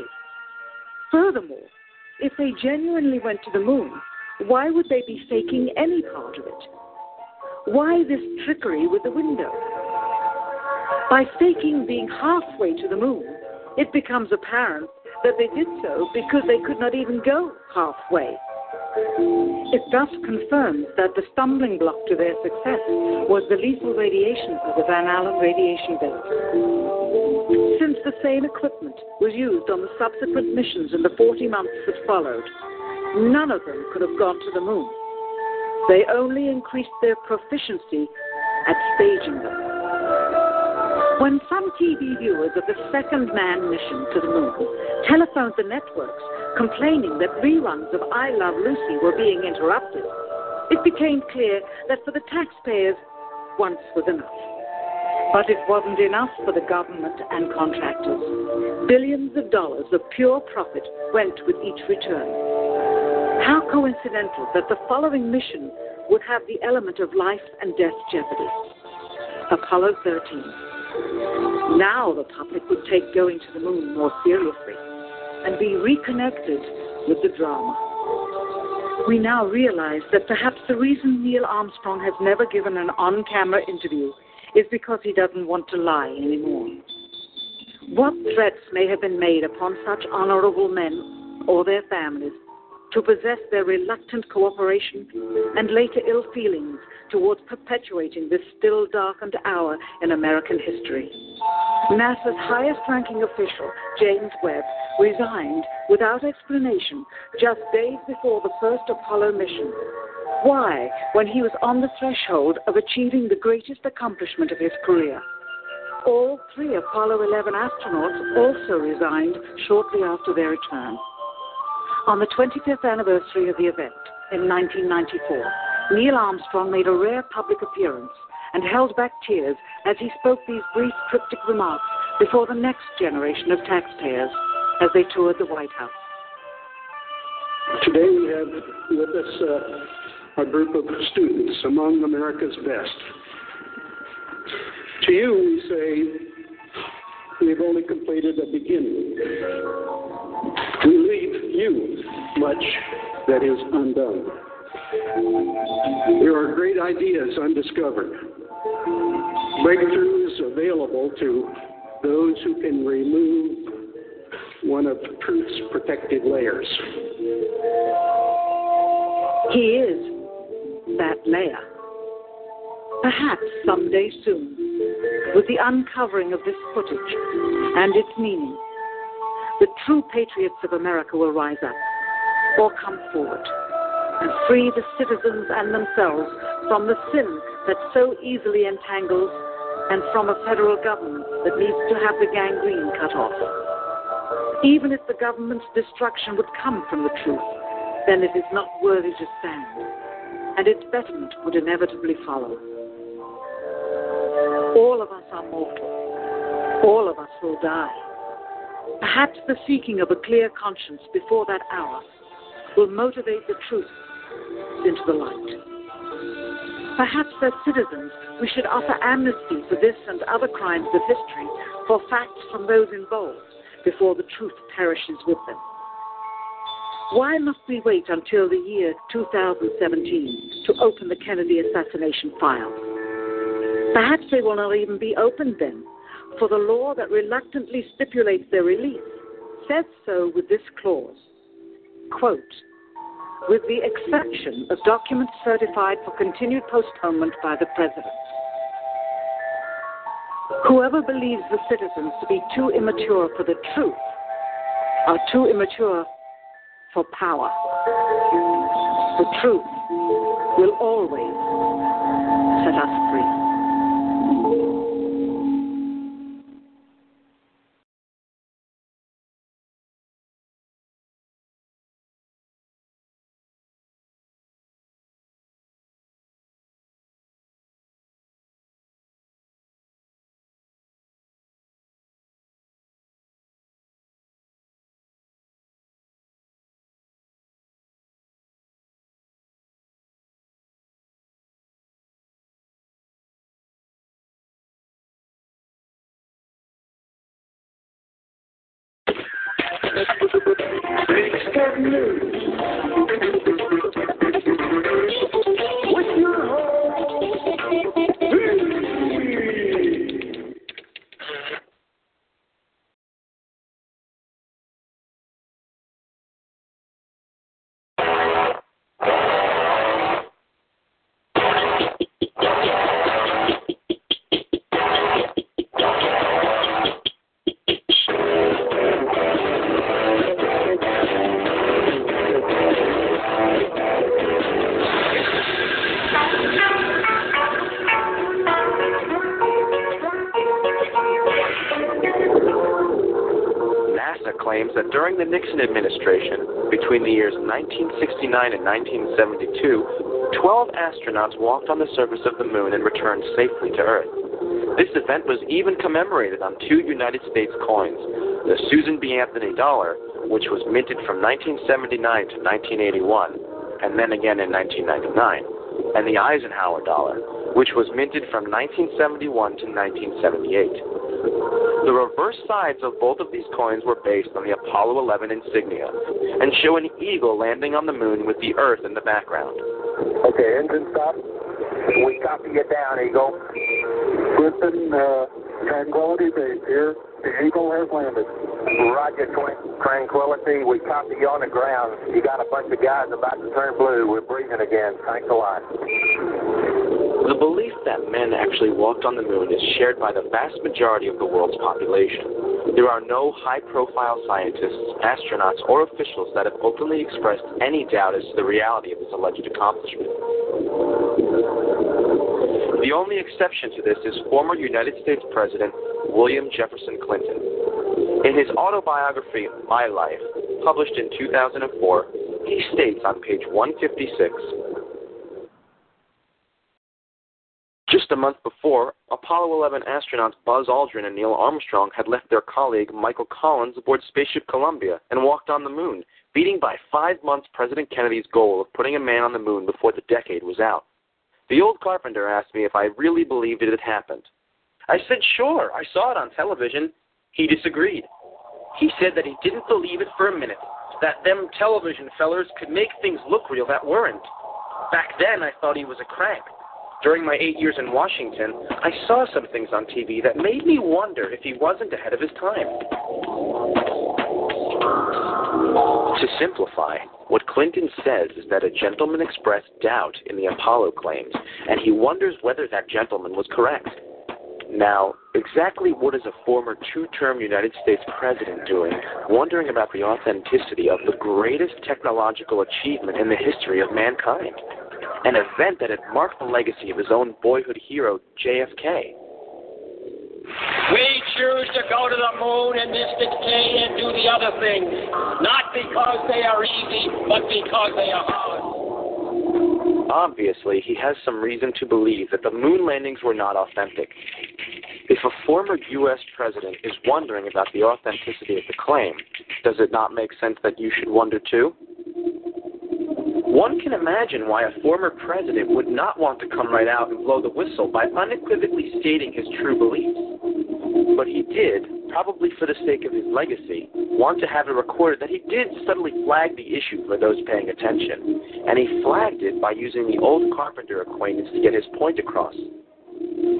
Furthermore, if they genuinely went to the moon, why would they be faking any part of it? Why this trickery with the window? By faking being halfway to the moon, it becomes apparent that they did so because they could not even go halfway. It thus confirms that the stumbling block to their success was the lethal radiation of the Van Allen radiation belt. Since the same equipment was used on the subsequent missions in the 40 months that followed, none of them could have gone to the moon. They only increased their proficiency at staging them. When some TV viewers of the second manned mission to the moon telephoned the networks complaining that reruns of I Love Lucy were being interrupted, it became clear that for the taxpayers, once was enough. But it wasn't enough for the government and contractors. Billions of dollars of pure profit went with each return. How coincidental that the following mission would have the element of life and death jeopardy. Apollo 13. Now the public would take going to the moon more seriously and be reconnected with the drama. We now realize that perhaps the reason Neil Armstrong has never given an on camera interview is because he doesn't want to lie anymore. What threats may have been made upon such honorable men or their families to possess their reluctant cooperation and later ill feelings towards perpetuating this still darkened hour in American history. NASA's highest ranking official, James Webb, resigned without explanation just days before the first Apollo mission. Why, when he was on the threshold of achieving the greatest accomplishment of his career? All three Apollo 11 astronauts also resigned shortly after their return. On the 25th anniversary of the event in 1994, Neil Armstrong made a rare public appearance and held back tears as he spoke these brief cryptic remarks before the next generation of taxpayers as they toured the White House. Today we have with us uh, a group of students among America's best. To you, we say we've only completed a beginning. We leave you much that is undone. There are great ideas undiscovered, breakthroughs available to those who can remove one of truth's protective layers. He is that layer. Perhaps someday soon, with the uncovering of this footage and its meaning, the true patriots of America will rise up or come forward and free the citizens and themselves from the sin that so easily entangles and from a federal government that needs to have the gangrene cut off. Even if the government's destruction would come from the truth, then it is not worthy to stand, and its betterment would inevitably follow. All of us are mortal. All of us will die. Perhaps the seeking of a clear conscience before that hour will motivate the truth into the light. Perhaps as citizens, we should offer amnesty for this and other crimes of history for facts from those involved before the truth perishes with them. Why must we wait until the year 2017 to open the Kennedy assassination files? Perhaps they will not even be opened then, for the law that reluctantly stipulates their release says so with this clause quote, with the exception of documents certified for continued postponement by the President. Whoever believes the citizens to be too immature for the truth are too immature for power. The truth will always set us free. With Nixon administration, between the years 1969 and 1972, 12 astronauts walked on the surface of the moon and returned safely to Earth. This event was even commemorated on two United States coins the Susan B. Anthony dollar, which was minted from 1979 to 1981, and then again in 1999, and the Eisenhower dollar, which was minted from 1971 to 1978. The reverse sides of both of these coins were based on the Apollo 11 insignia and show an eagle landing on the moon with the Earth in the background. Okay, engine stop. We copy you down, Eagle. Listen, uh, Tranquility Base here. The Eagle has landed. Roger, Tran- Tranquility. We copy you on the ground. You got a bunch of guys about to turn blue. We're breathing again. Thanks a lot. The belief that men actually walked on the moon is shared by the vast majority of the world's population. There are no high profile scientists, astronauts, or officials that have openly expressed any doubt as to the reality of this alleged accomplishment. The only exception to this is former United States President William Jefferson Clinton. In his autobiography, My Life, published in 2004, he states on page 156 Just a month before, Apollo 11 astronauts Buzz Aldrin and Neil Armstrong had left their colleague Michael Collins aboard Spaceship Columbia and walked on the moon, beating by five months President Kennedy's goal of putting a man on the moon before the decade was out. The old carpenter asked me if I really believed it had happened. I said, sure, I saw it on television. He disagreed. He said that he didn't believe it for a minute, that them television fellers could make things look real that weren't. Back then, I thought he was a crank. During my eight years in Washington, I saw some things on TV that made me wonder if he wasn't ahead of his time. To simplify, what Clinton says is that a gentleman expressed doubt in the Apollo claims, and he wonders whether that gentleman was correct. Now, exactly what is a former two term United States president doing, wondering about the authenticity of the greatest technological achievement in the history of mankind? An event that had marked the legacy of his own boyhood hero, JFK. We choose to go to the moon in this decade and do the other things, not because they are easy, but because they are hard. Obviously, he has some reason to believe that the moon landings were not authentic. If a former U.S. president is wondering about the authenticity of the claim, does it not make sense that you should wonder too? One can imagine why a former president would not want to come right out and blow the whistle by unequivocally stating his true beliefs. But he did, probably for the sake of his legacy, want to have it recorded that he did subtly flag the issue for those paying attention, and he flagged it by using the old carpenter acquaintance to get his point across.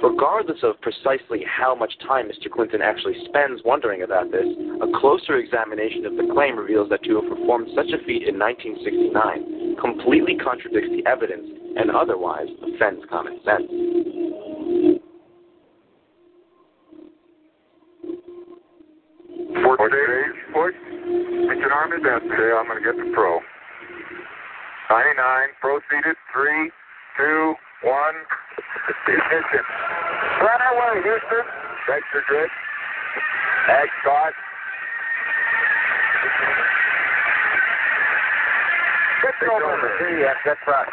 Regardless of precisely how much time Mr. Clinton actually spends wondering about this, a closer examination of the claim reveals that to have performed such a feat in 1969 completely contradicts the evidence and otherwise offends common sense. Fourth stage, push. Engine arm is empty. I'm going to get the pro. 99, proceeded. Three, two, one. Ignition. Right away, Houston. Vector grid. Ag start.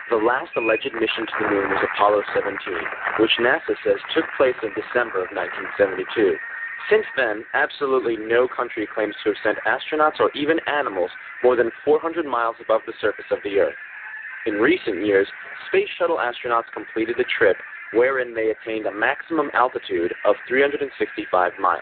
The last alleged mission to the moon was Apollo 17, which NASA says took place in December of 1972. Since then, absolutely no country claims to have sent astronauts or even animals more than 400 miles above the surface of the Earth. In recent years, Space Shuttle astronauts completed a trip wherein they attained a maximum altitude of 365 miles.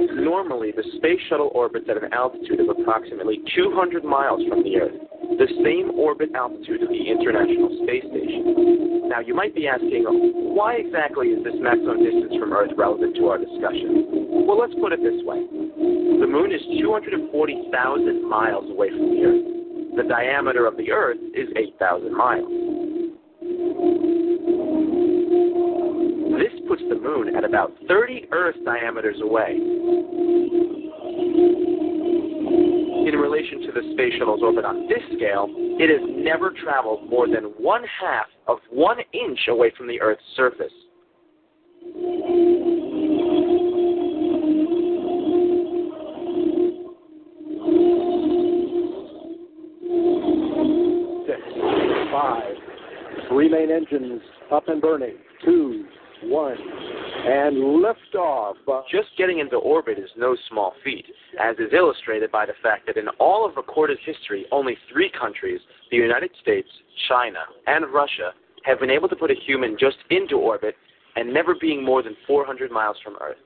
Normally, the space shuttle orbits at an altitude of approximately 200 miles from the Earth, the same orbit altitude of the International Space Station. Now, you might be asking, why exactly is this maximum distance from Earth relevant to our discussion? Well, let's put it this way. The Moon is 240,000 miles away from the Earth. The diameter of the Earth is 8,000 miles. This puts the Moon at about 30 Earth diameters away. In relation to the space shuttle's orbit on this scale, it has never traveled more than one half of one inch away from the Earth's surface. Six, five, three main engines up and burning. Two, one, and liftoff. Just getting into orbit is no small feat, as is illustrated by the fact that in all of recorded history, only three countries, the United States, China, and Russia, have been able to put a human just into orbit and never being more than 400 miles from Earth.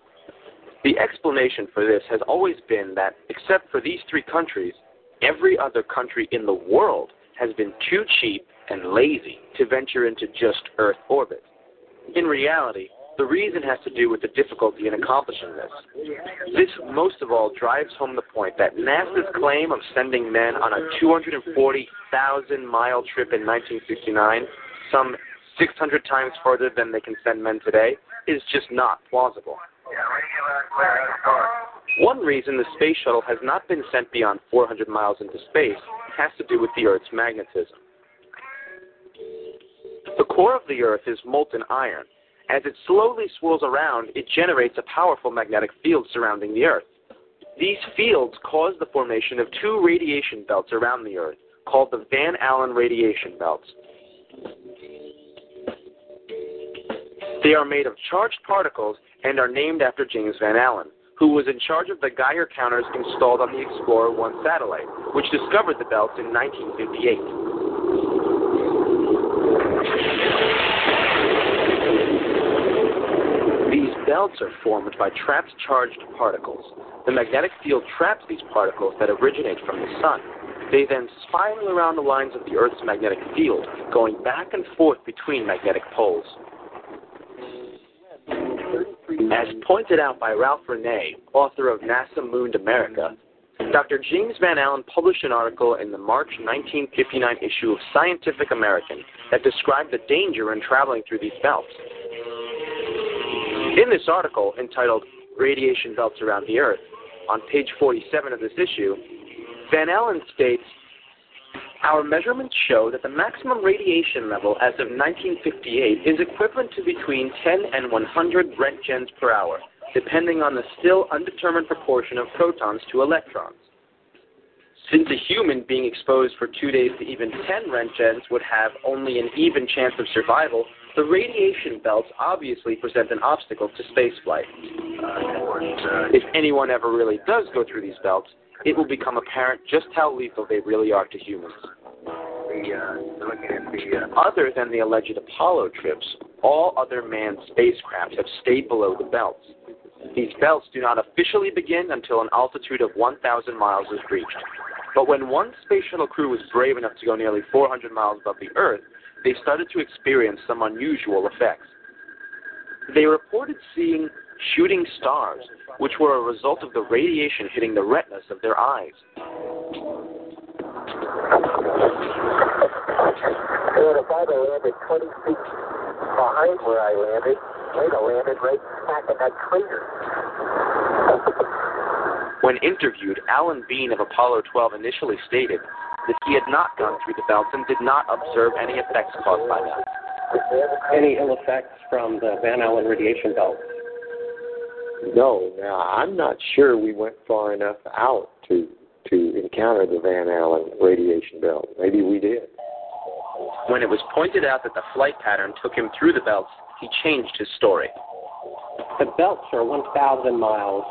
The explanation for this has always been that, except for these three countries, every other country in the world has been too cheap and lazy to venture into just Earth orbit. In reality, The reason has to do with the difficulty in accomplishing this. This most of all drives home the point that NASA's claim of sending men on a 240,000 mile trip in 1969, some 600 times further than they can send men today, is just not plausible. One reason the space shuttle has not been sent beyond 400 miles into space has to do with the Earth's magnetism. The core of the Earth is molten iron. As it slowly swirls around, it generates a powerful magnetic field surrounding the Earth. These fields cause the formation of two radiation belts around the Earth, called the Van Allen radiation belts. They are made of charged particles and are named after James Van Allen, who was in charge of the Geiger counters installed on the Explorer 1 satellite, which discovered the belts in 1958. These belts are formed by trapped charged particles. The magnetic field traps these particles that originate from the sun. They then spiral around the lines of the Earth's magnetic field, going back and forth between magnetic poles. As pointed out by Ralph René, author of NASA Mooned America, Dr. James Van Allen published an article in the March 1959 issue of Scientific American that described the danger in traveling through these belts. In this article, entitled Radiation Belts Around the Earth, on page 47 of this issue, Van Allen states Our measurements show that the maximum radiation level as of 1958 is equivalent to between 10 and 100 Roentgens per hour, depending on the still undetermined proportion of protons to electrons. Since a human being exposed for two days to even 10 Roentgens would have only an even chance of survival, the radiation belts obviously present an obstacle to spaceflight. If anyone ever really does go through these belts, it will become apparent just how lethal they really are to humans. Uh, uh, other than the alleged Apollo trips, all other manned spacecraft have stayed below the belts. These belts do not officially begin until an altitude of 1,000 miles is reached. But when one space shuttle crew was brave enough to go nearly 400 miles above the Earth, they started to experience some unusual effects. They reported seeing shooting stars, which were a result of the radiation hitting the retinas of their eyes. And if I'd landed 20 feet behind where I landed, have landed right in that crater. When interviewed, Alan Bean of Apollo 12 initially stated that he had not gone through the belts and did not observe any effects caused by them. Any ill effects from the Van Allen radiation belt? No, now I'm not sure we went far enough out to to encounter the Van Allen radiation belt. Maybe we did. When it was pointed out that the flight pattern took him through the belts, he changed his story. The belts are 1,000 miles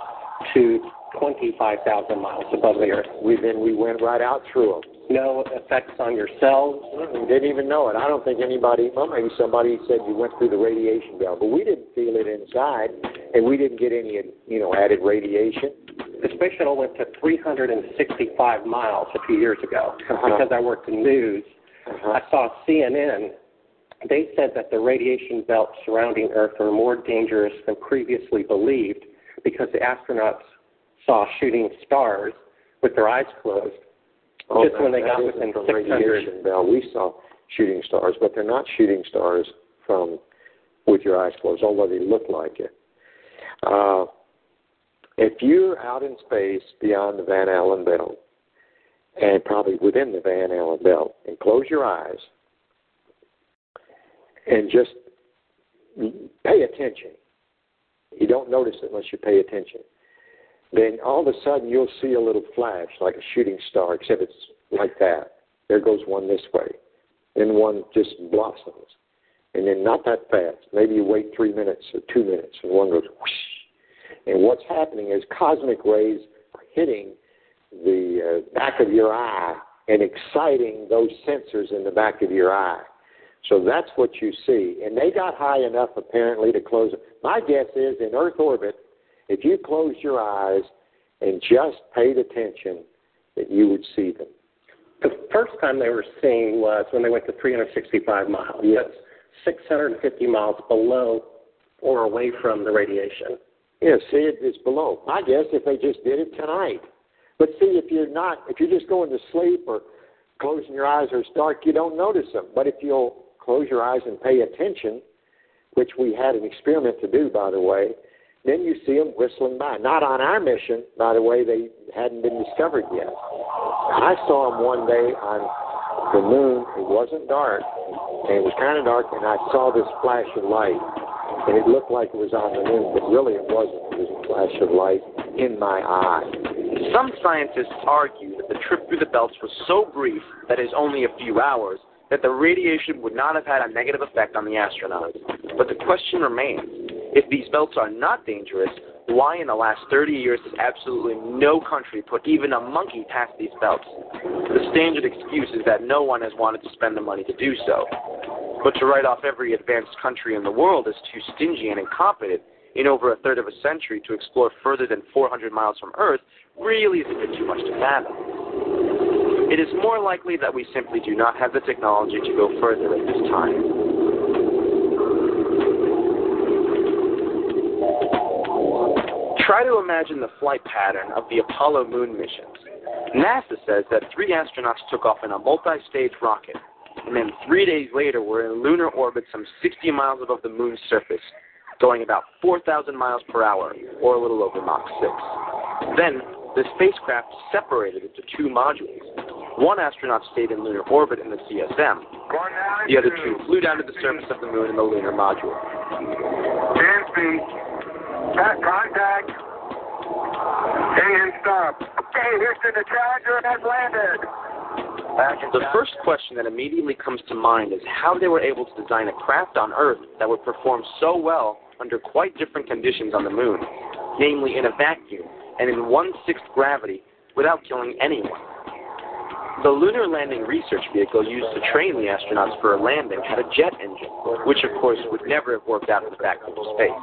to 25,000 miles above the Earth. We then we went right out through them. No effects on your cells. We didn't even know it. I don't think anybody. Well, maybe somebody said you went through the radiation belt, but we didn't feel it inside, and we didn't get any, you know, added radiation. The space shuttle went to 365 miles a few years ago Uh-huh. because I worked in news. I saw CNN. They said that the radiation belts surrounding Earth are more dangerous than previously believed because the astronauts saw shooting stars with their eyes closed Oh, just that- when they got within from 600. radiation belt. We saw shooting stars, but they're not shooting stars from with your eyes closed, although they look like it. Uh, if you're out in space beyond the Van Allen belt, and probably within the Van Allen belt, and close your eyes, and just pay attention. You don't notice it unless you pay attention. Then all of a sudden you'll see a little flash like a shooting star, except it's like that. There goes one this way. Then one just blossoms. And then not that fast. Maybe you wait three minutes or two minutes and one goes whoosh. And what's happening is cosmic rays are hitting the uh, back of your eye and exciting those sensors in the back of your eye. So that's what you see. And they got high enough apparently to close. My guess is in Earth orbit, if you closed your eyes and just paid attention, that you would see them. The first time they were seen was when they went to 365 miles. Yes. That's 650 miles below or away from the radiation. Yeah, see, it, it's below. My guess if they just did it tonight. But see, if you're not, if you're just going to sleep or closing your eyes or it's dark, you don't notice them. But if you'll close your eyes and pay attention, which we had an experiment to do, by the way, then you see them whistling by. Not on our mission, by the way, they hadn't been discovered yet. I saw them one day on the moon. It wasn't dark, and it was kind of dark, and I saw this flash of light, and it looked like it was on the moon, but really it wasn't. It was a flash of light in my eye. Some scientists argue that the trip through the belts was so brief that is only a few hours that the radiation would not have had a negative effect on the astronauts. But the question remains if these belts are not dangerous, why in the last 30 years has absolutely no country put even a monkey past these belts? The standard excuse is that no one has wanted to spend the money to do so. But to write off every advanced country in the world as too stingy and incompetent in over a third of a century to explore further than 400 miles from Earth really is a bit too much to fathom. It is more likely that we simply do not have the technology to go further at this time. Try to imagine the flight pattern of the Apollo moon missions. NASA says that three astronauts took off in a multi-stage rocket, and then three days later were in lunar orbit some 60 miles above the moon's surface, going about 4,000 miles per hour, or a little over Mach 6. Then, the spacecraft separated into two modules. One astronaut stayed in lunar orbit in the CSM. The other two flew down to the surface of the moon in the lunar module. Dansby. Got contact. And stop. Okay, Houston, the Challenger has landed. The first question that immediately comes to mind is how they were able to design a craft on Earth that would perform so well under quite different conditions on the moon, namely in a vacuum and in one sixth gravity without killing anyone. The Lunar Landing Research Vehicle used to train the astronauts for a landing had a jet engine, which of course would never have worked out in the vacuum of space.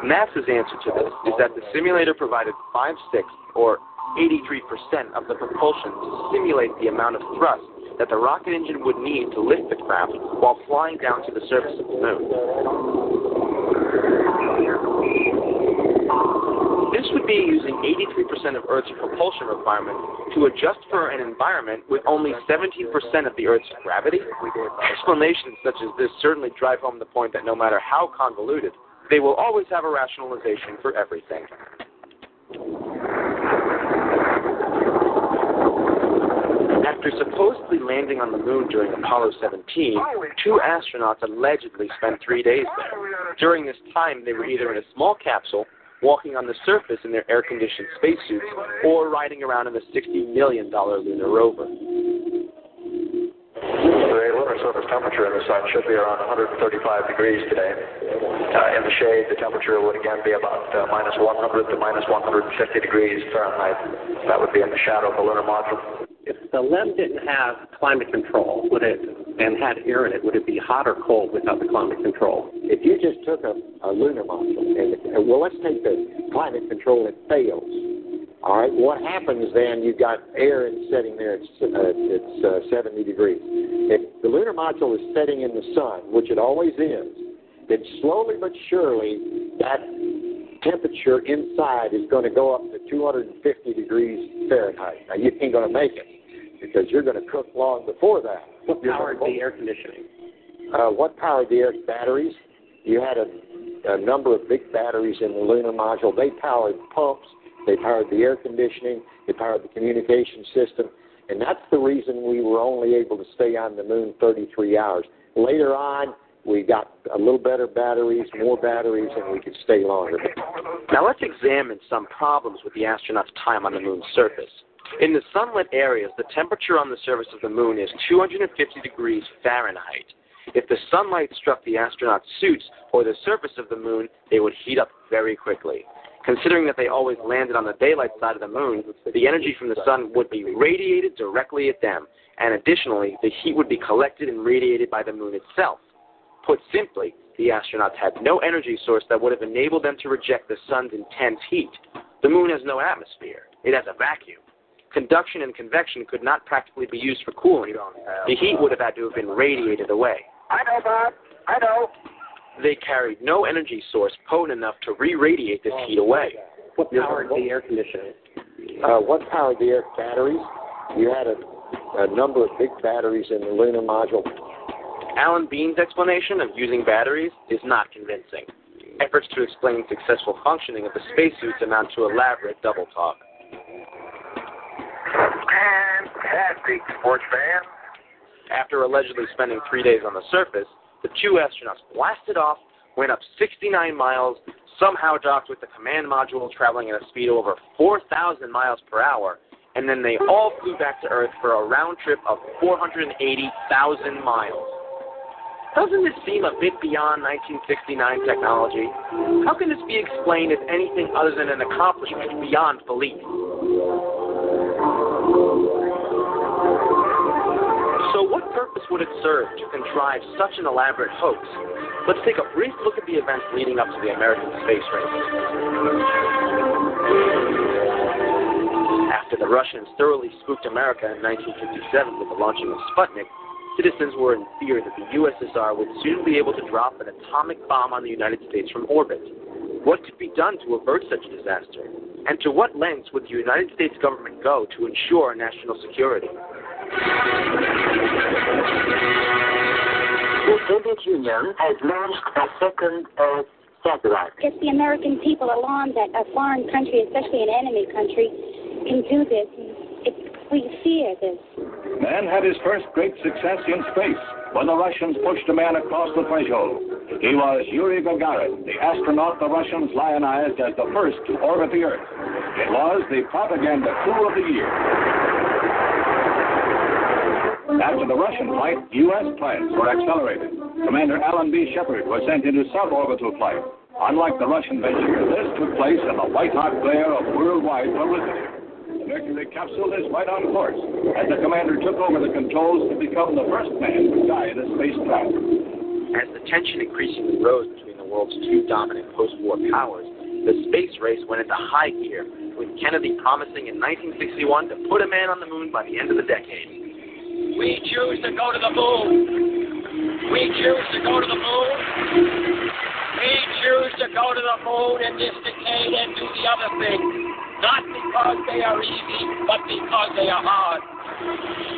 NASA's answer to this is that the simulator provided 5 sixths, or 83% of the propulsion to simulate the amount of thrust that the rocket engine would need to lift the craft while flying down to the surface of the moon. This would be using 83% of Earth's propulsion requirement to adjust for an environment with only 17% of the Earth's gravity. Explanations such as this certainly drive home the point that no matter how convoluted, they will always have a rationalization for everything. After supposedly landing on the moon during Apollo 17, two astronauts allegedly spent three days there. During this time, they were either in a small capsule, walking on the surface in their air-conditioned spacesuits, or riding around in the $60 million lunar rover. The lunar surface temperature in the sun should be around 135 degrees today. Uh, in the shade, the temperature would again be about uh, minus 100 to minus 150 degrees Fahrenheit. That would be in the shadow of the lunar module. If the LEM didn't have climate control, would it, and had air in it, would it be hot or cold without the climate control? If you just took a, a lunar module, and well, let's take the climate control, it fails. All right, what happens then? You've got air and setting there. It's uh, it's uh, 70 degrees. If the lunar module is setting in the sun, which it always is, then slowly but surely that temperature inside is going to go up to 250 degrees Fahrenheit. Now you ain't going to make it because you're going to cook long before that. What powered the air conditioning? uh, what powered the air batteries? You had a, a number of big batteries in the lunar module. They powered pumps, they powered the air conditioning, they powered the communication system, and that's the reason we were only able to stay on the moon 33 hours. Later on, we got a little better batteries, more batteries, and we could stay longer. Now let's examine some problems with the astronauts' time on the moon's surface. In the sunlit areas, the temperature on the surface of the moon is 250 degrees Fahrenheit. If the sunlight struck the astronauts' suits or the surface of the moon, they would heat up very quickly. Considering that they always landed on the daylight side of the moon, the energy from the sun would be radiated directly at them, and additionally, the heat would be collected and radiated by the moon itself. Put simply, the astronauts had no energy source that would have enabled them to reject the sun's intense heat. The moon has no atmosphere, it has a vacuum. Conduction and convection could not practically be used for cooling. The heat would have had to have been radiated away. I know, Bob. I know. they carried no energy source potent enough to re-radiate this heat away. What powered the air conditioning? Uh, what powered the air batteries? You had a, a number of big batteries in the lunar module. Alan Bean's explanation of using batteries is not convincing. Efforts to explain successful functioning of the spacesuits amount to elaborate double talk. Fantastic, sports fan. After allegedly spending three days on the surface, the two astronauts blasted off, went up 69 miles, somehow docked with the command module traveling at a speed of over 4,000 miles per hour, and then they all flew back to Earth for a round trip of 480,000 miles. Doesn't this seem a bit beyond 1969 technology? How can this be explained as anything other than an accomplishment beyond belief? Purpose would it serve to contrive such an elaborate hoax? Let's take a brief look at the events leading up to the American space race. After the Russians thoroughly spooked America in 1957 with the launching of Sputnik, citizens were in fear that the USSR would soon be able to drop an atomic bomb on the United States from orbit. What could be done to avert such a disaster? And to what lengths would the United States government go to ensure national security? The Soviet Union has launched a second Earth satellite. It's the American people alarmed that a foreign country, especially an enemy country, can do this. It, we fear this. Man had his first great success in space when the Russians pushed a man across the threshold. He was Yuri Gagarin, the astronaut the Russians lionized as the first to orbit the Earth. It was the propaganda coup of the year. After the Russian flight, U.S. plans were accelerated. Commander Alan B. Shepard was sent into suborbital flight. Unlike the Russian venture, this took place in the white-hot glare of worldwide publicity. The Mercury capsule is right on course, as the commander took over the controls to become the first man to die in a space spacecraft. As the tension increasingly rose between the world's two dominant post-war powers, the space race went into high gear, with Kennedy promising in 1961 to put a man on the moon by the end of the decade. We choose to go to the moon. We choose to go to the moon. We choose to go to the moon in this decade and do the other thing. Not because they are easy, but because they are hard.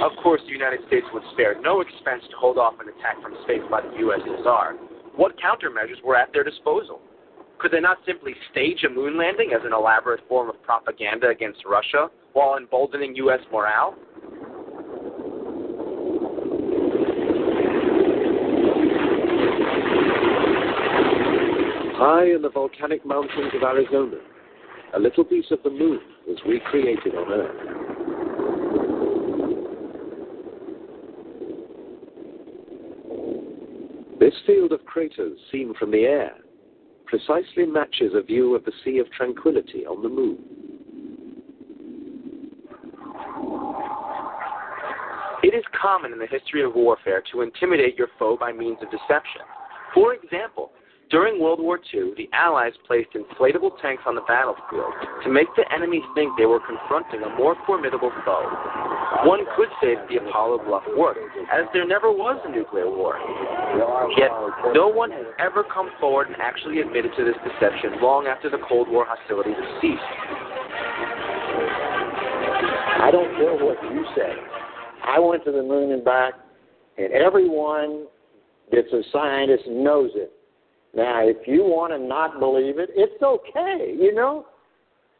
Of course, the United States would spare no expense to hold off an attack from space by the USSR. What countermeasures were at their disposal? Could they not simply stage a moon landing as an elaborate form of propaganda against Russia while emboldening U.S. morale? High in the volcanic mountains of Arizona, a little piece of the moon was recreated on Earth. This field of craters seen from the air precisely matches a view of the Sea of Tranquility on the moon. It is common in the history of warfare to intimidate your foe by means of deception. For example, during World War II, the Allies placed inflatable tanks on the battlefield to make the enemy think they were confronting a more formidable foe. One could say that the Apollo bluff worked, as there never was a nuclear war. Yet, no one has ever come forward and actually admitted to this deception long after the Cold War hostilities ceased. I don't care what you say. I went to the moon and back, and everyone that's a scientist knows it. Now, if you want to not believe it, it's okay. You know,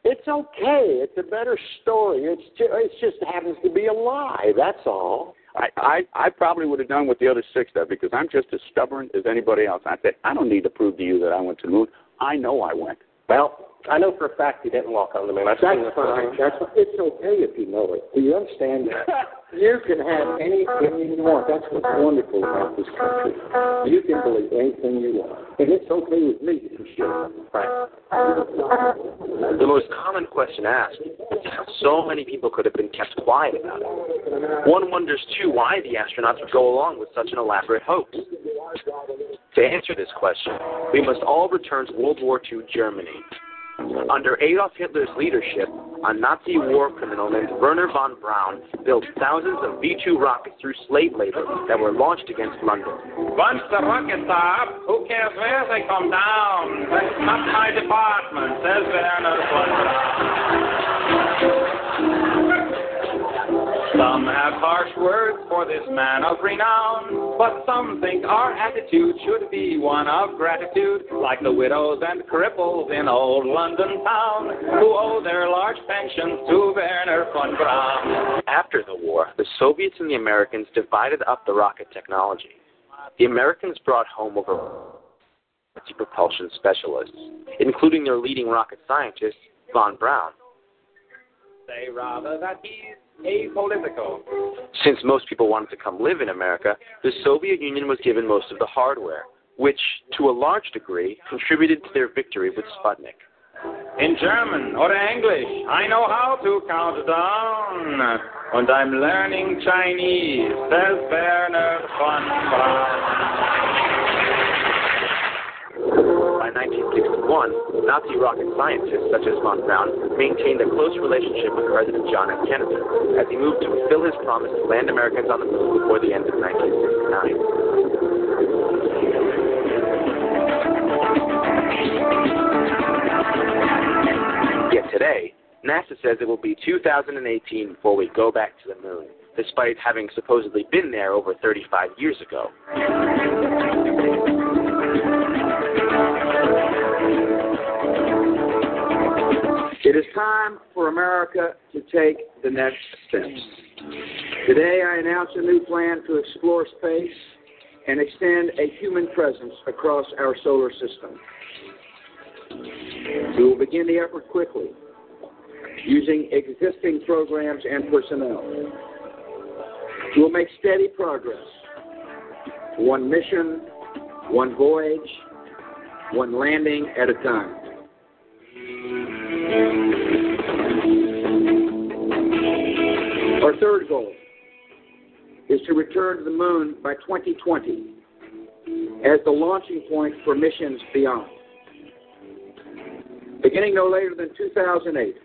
it's okay. It's a better story. It's just, it just happens to be a lie. That's all. I, I I probably would have done what the other six did because I'm just as stubborn as anybody else. I said I don't need to prove to you that I went to the moon. I know I went. Well, I know for a fact he didn't walk on the moon. I've That's seen the fine. That's. It's okay if you know it. Do you understand that? you can have any opinion you want. That's what's wonderful about this country. You can believe anything you want, and it's okay with me for sure. The most common question asked is how so many people could have been kept quiet about it. One wonders, too, why the astronauts would go along with such an elaborate hoax. To answer this question, we must all return to World War II Germany. Under Adolf Hitler's leadership, a Nazi war criminal named Werner von Braun built thousands of V-2 rockets through slave labor that were launched against London. Once the rockets are up, who cares where they come down? That's not my department, says Werner von Braun. Some have harsh words for this man of renown, but some think our attitude should be one of gratitude, like the widows and cripples in old London town, who owe their large pensions to Werner von Braun. After the war, the Soviets and the Americans divided up the rocket technology. The Americans brought home over propulsion specialists, including their leading rocket scientist, von Braun. Say rather that he's apolitical. Since most people wanted to come live in America, the Soviet Union was given most of the hardware, which, to a large degree, contributed to their victory with Sputnik. In German or English, I know how to count down. And I'm learning Chinese, says Werner von Braun. By 1961, Nazi rocket scientists such as von Braun maintained a close relationship with President John F. Kennedy as he moved to fulfill his promise to land Americans on the moon before the end of 1969. Yet today, NASA says it will be 2018 before we go back to the moon, despite having supposedly been there over 35 years ago. It is time for America to take the next steps. Today, I announce a new plan to explore space and extend a human presence across our solar system. We will begin the effort quickly, using existing programs and personnel. We will make steady progress. One mission, one voyage, one landing at a time. Our third goal is to return to the moon by 2020 as the launching point for missions beyond. Beginning no later than 2008,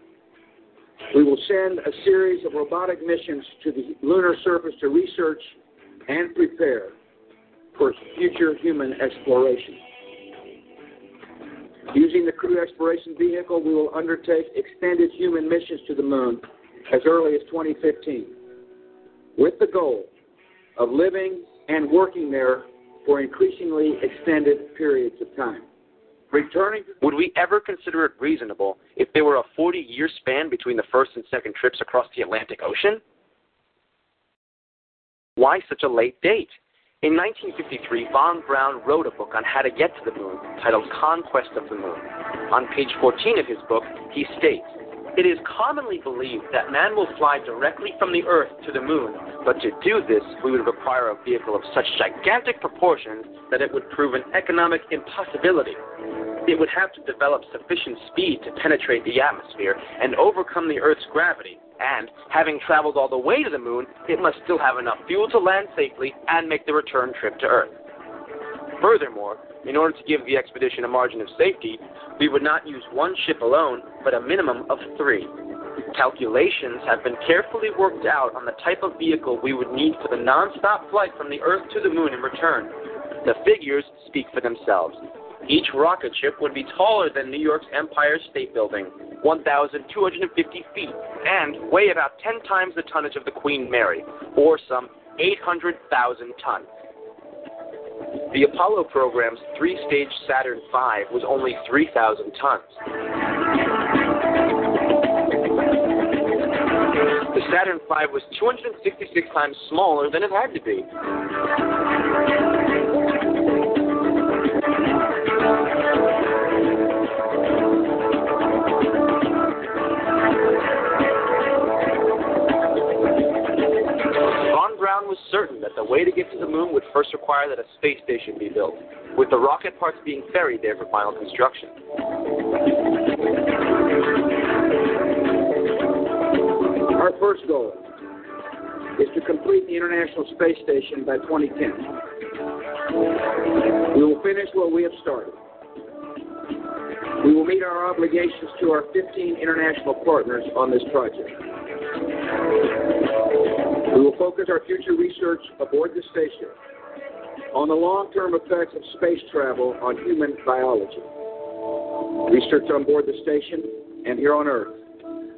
we will send a series of robotic missions to the lunar surface to research and prepare for future human exploration. Using the Crew Exploration Vehicle, we will undertake extended human missions to the moon as early as 2015, with the goal of living and working there for increasingly extended periods of time. Returning Would we ever consider it reasonable if there were a 40 year span between the first and second trips across the Atlantic Ocean? Why such a late date? In 1953, von Braun wrote a book on how to get to the moon titled Conquest of the Moon. On page 14 of his book, he states, It is commonly believed that man will fly directly from the Earth to the moon, but to do this, we would require a vehicle of such gigantic proportions that it would prove an economic impossibility. It would have to develop sufficient speed to penetrate the atmosphere and overcome the Earth's gravity, and, having traveled all the way to the moon, it must still have enough fuel to land safely and make the return trip to Earth. Furthermore, in order to give the expedition a margin of safety, we would not use one ship alone, but a minimum of three. Calculations have been carefully worked out on the type of vehicle we would need for the non-stop flight from the Earth to the moon and return. The figures speak for themselves. Each rocket ship would be taller than New York's Empire State Building, 1,250 feet, and weigh about 10 times the tonnage of the Queen Mary, or some 800,000 tons. The Apollo program's three stage Saturn V was only 3,000 tons. The Saturn V was 266 times smaller than it had to be. Was certain that the way to get to the moon would first require that a space station be built, with the rocket parts being ferried there for final construction. Our first goal is to complete the International Space Station by 2010. We will finish what we have started. We will meet our obligations to our 15 international partners on this project. Will focus our future research aboard the station on the long-term effects of space travel on human biology. Research on board the station and here on Earth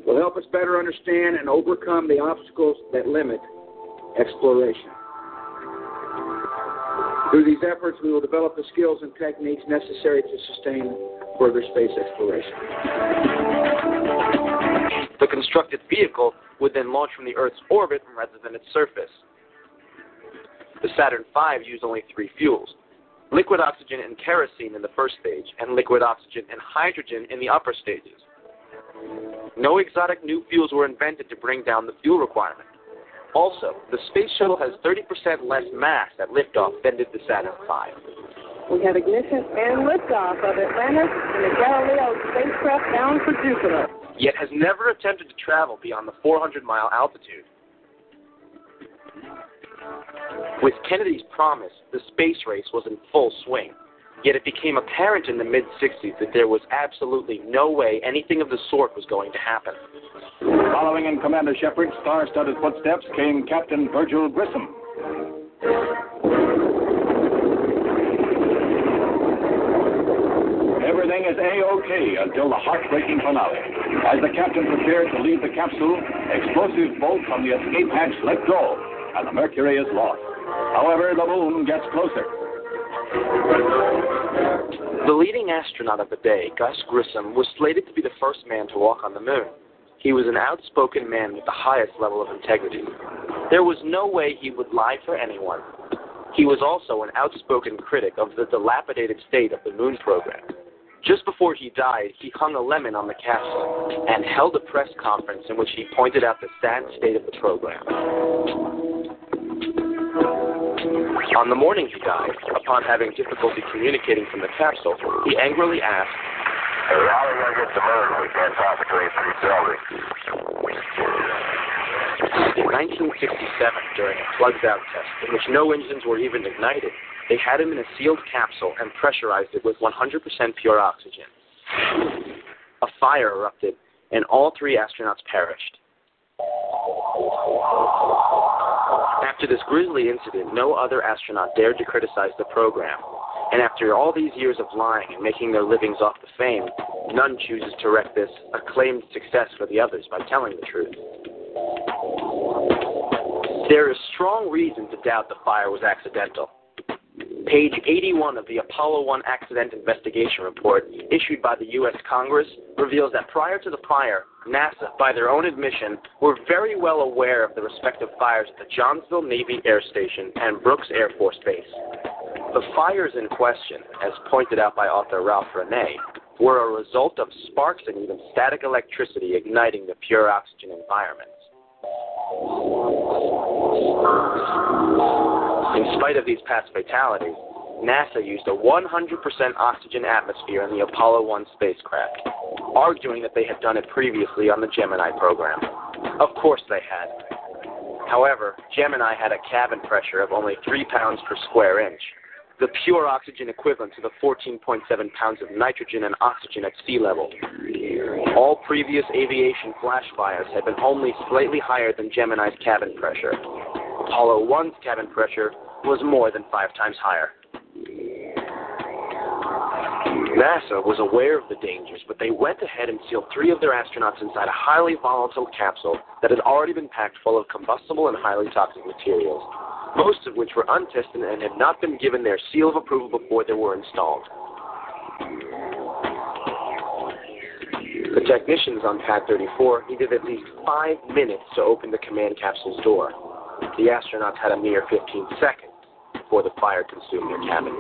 will help us better understand and overcome the obstacles that limit exploration. Through these efforts, we will develop the skills and techniques necessary to sustain further space exploration. The constructed vehicle would then launch from the Earth's orbit rather than its surface. The Saturn V used only three fuels liquid oxygen and kerosene in the first stage, and liquid oxygen and hydrogen in the upper stages. No exotic new fuels were invented to bring down the fuel requirement. Also, the space shuttle has 30% less mass at liftoff than did the Saturn V. We have ignition and liftoff of Atlantis and the Galileo spacecraft bound for Jupiter. Yet has never attempted to travel beyond the 400 mile altitude. With Kennedy's promise, the space race was in full swing. Yet it became apparent in the mid 60s that there was absolutely no way anything of the sort was going to happen. Following in Commander Shepard's star studded footsteps came Captain Virgil Grissom. Everything is A-OK until the heartbreaking finale. As the captain prepared to leave the capsule, explosive bolts from the escape hatch let go, and the Mercury is lost. However, the moon gets closer. The leading astronaut of the day, Gus Grissom, was slated to be the first man to walk on the moon. He was an outspoken man with the highest level of integrity. There was no way he would lie for anyone. He was also an outspoken critic of the dilapidated state of the moon program. Just before he died, he hung a lemon on the capsule and held a press conference in which he pointed out the sad state of the program. On the morning he died, upon having difficulty communicating from the capsule, he angrily asked, Hey, how going to get the moon? We can't talk between three cylinders. In 1967, during a plugged-out test in which no engines were even ignited, they had him in a sealed capsule and pressurized it with 100% pure oxygen. A fire erupted, and all three astronauts perished. After this grisly incident, no other astronaut dared to criticize the program. And after all these years of lying and making their livings off the fame, none chooses to wreck this acclaimed success for the others by telling the truth. There is strong reason to doubt the fire was accidental. Page 81 of the Apollo 1 Accident Investigation Report, issued by the U.S. Congress, reveals that prior to the fire, NASA, by their own admission, were very well aware of the respective fires at the Johnsville Navy Air Station and Brooks Air Force Base. The fires in question, as pointed out by author Ralph René, were a result of sparks and even static electricity igniting the pure oxygen environments. In spite of these past fatalities, NASA used a 100% oxygen atmosphere in the Apollo 1 spacecraft, arguing that they had done it previously on the Gemini program. Of course they had. However, Gemini had a cabin pressure of only 3 pounds per square inch, the pure oxygen equivalent to the 14.7 pounds of nitrogen and oxygen at sea level. All previous aviation flash fires had been only slightly higher than Gemini's cabin pressure. Apollo 1's cabin pressure was more than five times higher. NASA was aware of the dangers, but they went ahead and sealed three of their astronauts inside a highly volatile capsule that had already been packed full of combustible and highly toxic materials, most of which were untested and had not been given their seal of approval before they were installed. The technicians on Pad 34 needed at least five minutes to open the command capsule's door. The astronauts had a mere 15 seconds before the fire consumed their cabin.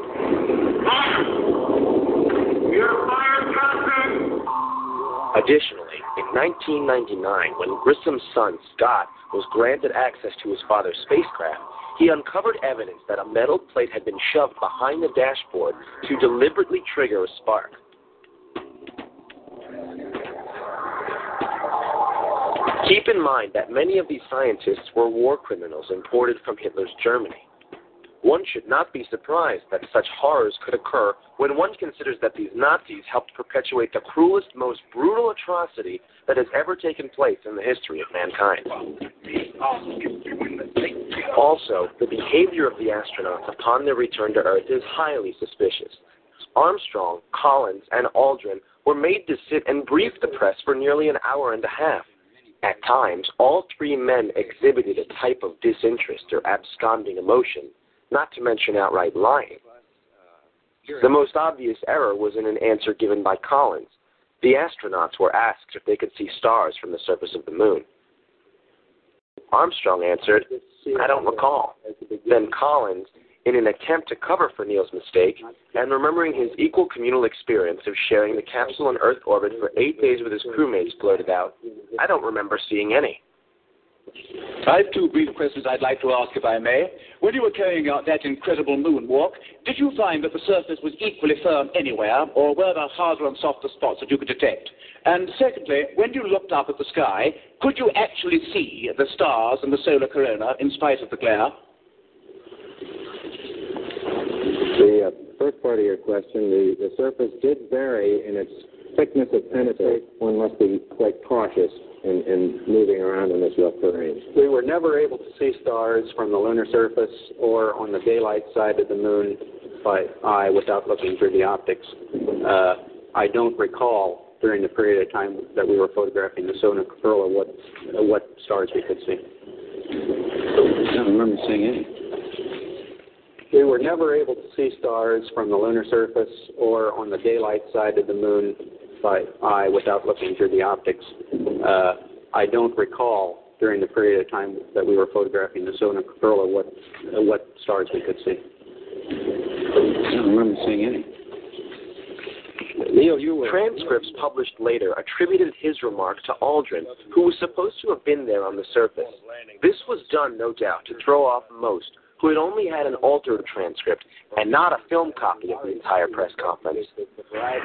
Additionally, in 1999, when Grissom's son, Scott, was granted access to his father's spacecraft, he uncovered evidence that a metal plate had been shoved behind the dashboard to deliberately trigger a spark. Keep in mind that many of these scientists were war criminals imported from Hitler's Germany. One should not be surprised that such horrors could occur when one considers that these Nazis helped perpetuate the cruelest, most brutal atrocity that has ever taken place in the history of mankind. Also, the behavior of the astronauts upon their return to Earth is highly suspicious. Armstrong, Collins, and Aldrin were made to sit and brief the press for nearly an hour and a half. At times, all three men exhibited a type of disinterest or absconding emotion, not to mention outright lying. The most obvious error was in an answer given by Collins. The astronauts were asked if they could see stars from the surface of the moon. Armstrong answered, I don't recall. Then Collins, in an attempt to cover for Neil's mistake, and remembering his equal communal experience of sharing the capsule in Earth orbit for eight days with his crewmates, blurted out, I don't remember seeing any. I have two brief questions I'd like to ask, if I may. When you were carrying out that incredible moonwalk, did you find that the surface was equally firm anywhere, or were there harder and softer spots that you could detect? And secondly, when you looked up at the sky, could you actually see the stars and the solar corona in spite of the glare? The uh, first part of your question, the, the surface did vary in its thickness of penetrate. One must be quite cautious in, in moving around in this rough terrain. We were never able to see stars from the lunar surface or on the daylight side of the moon by eye without looking through the optics. Uh, I don't recall during the period of time that we were photographing the solar corona what uh, what stars we could see. I don't remember seeing any. We were never able to see stars from the lunar surface or on the daylight side of the moon by eye without looking through the optics. Uh, I don't recall during the period of time that we were photographing the solar corona what uh, what stars we could see. I don't remember seeing any. Neil, you were. Transcripts published later attributed his remark to Aldrin, who was supposed to have been there on the surface. This was done, no doubt, to throw off most, who had only had an altered transcript and not a film copy of the entire press conference. I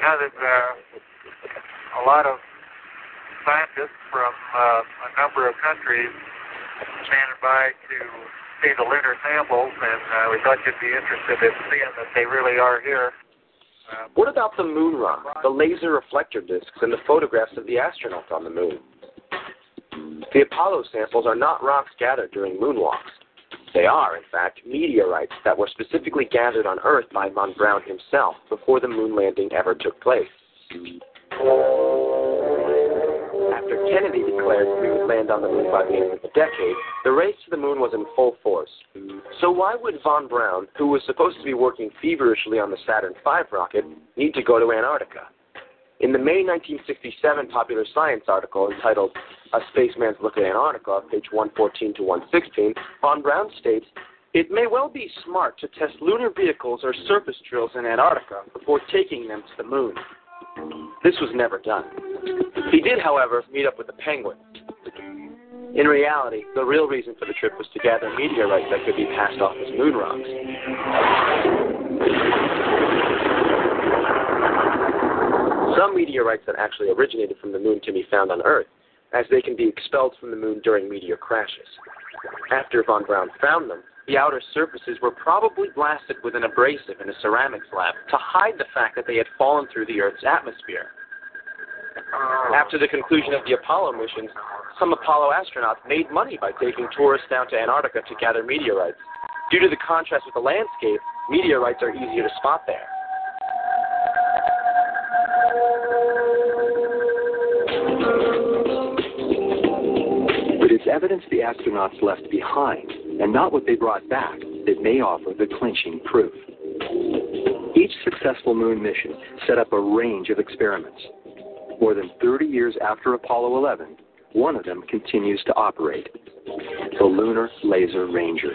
know that uh, a lot of scientists from uh, a number of countries standing by to see the lunar samples, and uh, we thought you'd be interested in seeing that they really are here. What about the moon rock, the laser reflector discs, and the photographs of the astronauts on the moon? The Apollo samples are not rocks gathered during moonwalks. They are, in fact, meteorites that were specifically gathered on Earth by von Braun himself before the moon landing ever took place. After Kennedy declared we would land on the moon by the end of the decade, the race to the moon was in full force. So why would von Braun, who was supposed to be working feverishly on the Saturn V rocket, need to go to Antarctica? In the May 1967 Popular Science article entitled A Spaceman's Look at Antarctica, page 114 to 116, von Braun states, It may well be smart to test lunar vehicles or surface drills in Antarctica before taking them to the moon. This was never done. He did, however, meet up with the Penguin. In reality, the real reason for the trip was to gather meteorites that could be passed off as moon rocks. Some meteorites that actually originated from the moon can be found on Earth, as they can be expelled from the moon during meteor crashes. After von Braun found them, the outer surfaces were probably blasted with an abrasive in a ceramics lab to hide the fact that they had fallen through the Earth's atmosphere. After the conclusion of the Apollo missions, some Apollo astronauts made money by taking tourists down to Antarctica to gather meteorites. Due to the contrast with the landscape, meteorites are easier to spot there. Evidence the astronauts left behind, and not what they brought back, that may offer the clinching proof. Each successful moon mission set up a range of experiments. More than 30 years after Apollo 11, one of them continues to operate the Lunar Laser Ranger.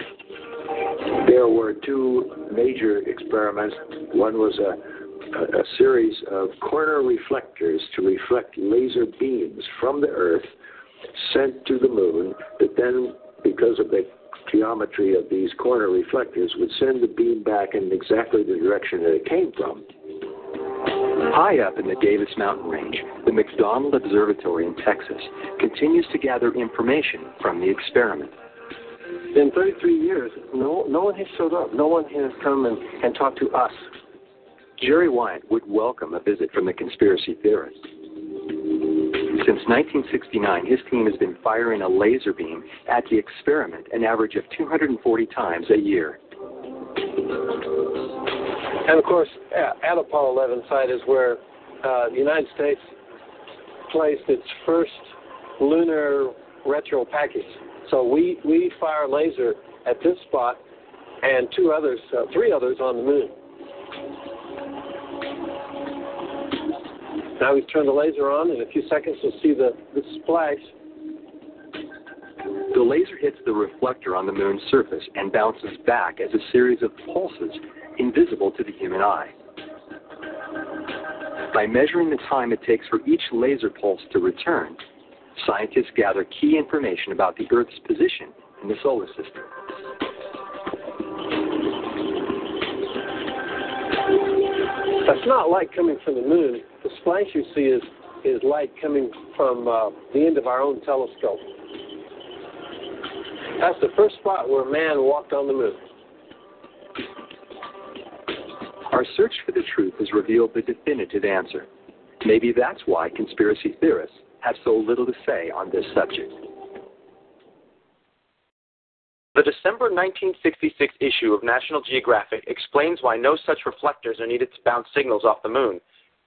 There were two major experiments. One was a, a, a series of corner reflectors to reflect laser beams from the Earth sent to the moon that then, because of the geometry of these corner reflectors, would send the beam back in exactly the direction that it came from. High up in the Davis Mountain Range, the McDonald Observatory in Texas continues to gather information from the experiment. In 33 years, no, no one has showed up. No one has come and, and talked to us. Jerry Wiant would welcome a visit from the conspiracy theorists. Since 1969, his team has been firing a laser beam at the experiment an average of 240 times a year. And of course, at, Apollo 11 site is where uh, the United States placed its first lunar retro package. So we, we fire laser at this spot and two others, uh, three others on the moon. Now we've turned the laser on. In a few seconds, you'll see the, the splash. The laser hits the reflector on the moon's surface and bounces back as a series of pulses invisible to the human eye. By measuring the time it takes for each laser pulse to return, scientists gather key information about the Earth's position in the solar system. That's not light coming from the moon. The splash you see is, is light coming from uh, the end of our own telescope. That's the first spot where man walked on the moon. Our search for the truth has revealed the definitive answer. Maybe that's why conspiracy theorists have so little to say on this subject. The December 1966 issue of National Geographic explains why no such reflectors are needed to bounce signals off the moon.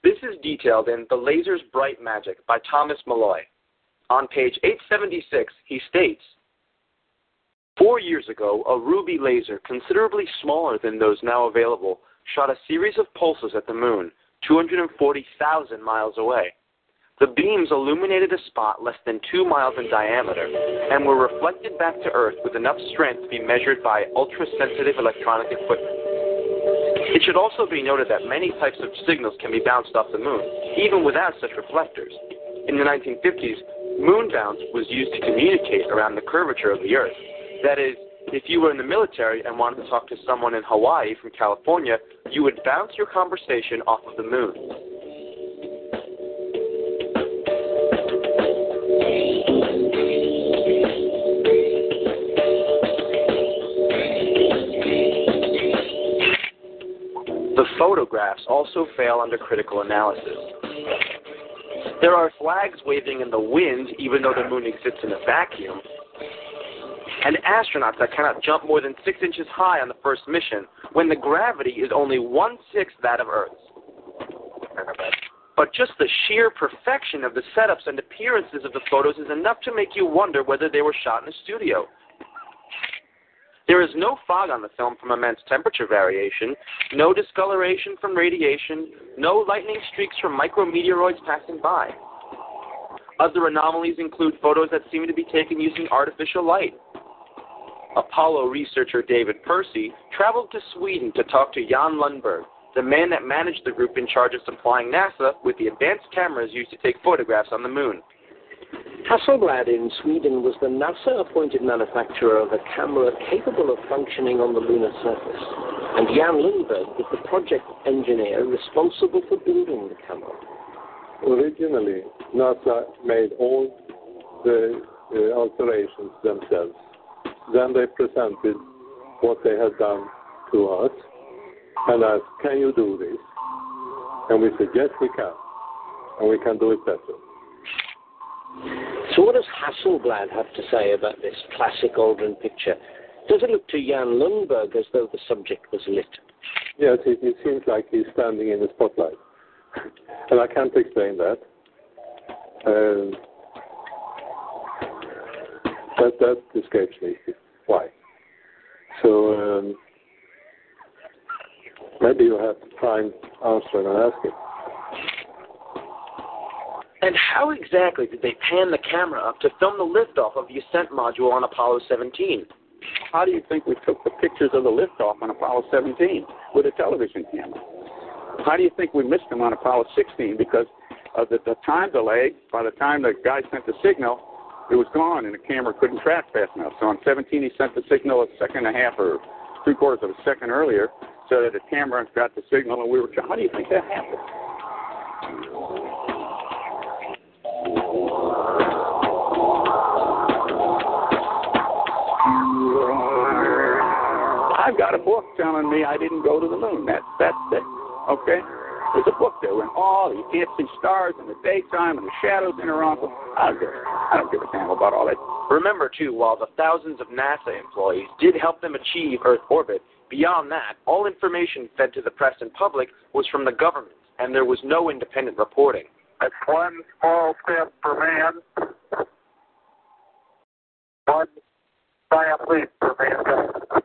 This is detailed in The Laser's Bright Magic by Thomas Meloy. On page 876, he states Four years ago, a ruby laser, considerably smaller than those now available, shot a series of pulses at the moon, 240,000 miles away. The beams illuminated a spot less than two miles in diameter and were reflected back to Earth with enough strength to be measured by ultra-sensitive electronic equipment. It should also be noted that many types of signals can be bounced off the moon, even without such reflectors. In the 1950s, moon bounce was used to communicate around the curvature of the Earth. That is, if you were in the military and wanted to talk to someone in Hawaii from California, you would bounce your conversation off of the moon. The photographs also fail under critical analysis. There are flags waving in the wind even though the moon exists in a vacuum, and astronauts that cannot jump more than six inches high on the first mission when the gravity is only one sixth that of Earth's. But just the sheer perfection of the setups and appearances of the photos is enough to make you wonder whether they were shot in a studio. There is no fog on the film from immense temperature variation, no discoloration from radiation, no lightning streaks from micrometeoroids passing by. Other anomalies include photos that seem to be taken using artificial light. Apollo researcher David Percy traveled to Sweden to talk to Jan Lundberg, the man that managed the group in charge of supplying NASA with the advanced cameras used to take photographs on the moon. Hasselblad in Sweden was the NASA appointed manufacturer of a camera capable of functioning on the lunar surface. And Jan Lundberg was the project engineer responsible for building the camera. Originally, NASA made all the uh, alterations themselves. Then they presented what they had done to us and asked, Can you do this? And we said, Yes, we can. And we can do it better. So, what does Hasselblad have to say about this classic Aldrin picture? Does it look to Jan Lundberg as though the subject was lit? Yes, it, it seems like he's standing in the spotlight. and I can't explain that. Um, that that escapes me. Why? So um, maybe you have to find Armstrong and ask him. And how exactly did they pan the camera up to film the liftoff of the ascent module on Apollo 17? How do you think we took the pictures of the liftoff on Apollo 17 with a television camera? How do you think we missed them on Apollo 16 because of the, the time delay? By the time the guy sent the signal, it was gone and the camera couldn't track fast enough. So on 17, he sent the signal a second and a half or three quarters of a second earlier so that the camera got the signal and we were. How do you think that happened? I've got a book telling me I didn't go to the moon. That's that's it. Okay? There's a book there and all you can't see stars in the daytime and the shadows interrupt. I don't give a, I don't give a damn about all that. Remember, too, while the thousands of NASA employees did help them achieve Earth orbit, beyond that, all information fed to the press and public was from the government, and there was no independent reporting. That's one small step for man, one giant leap for mankind.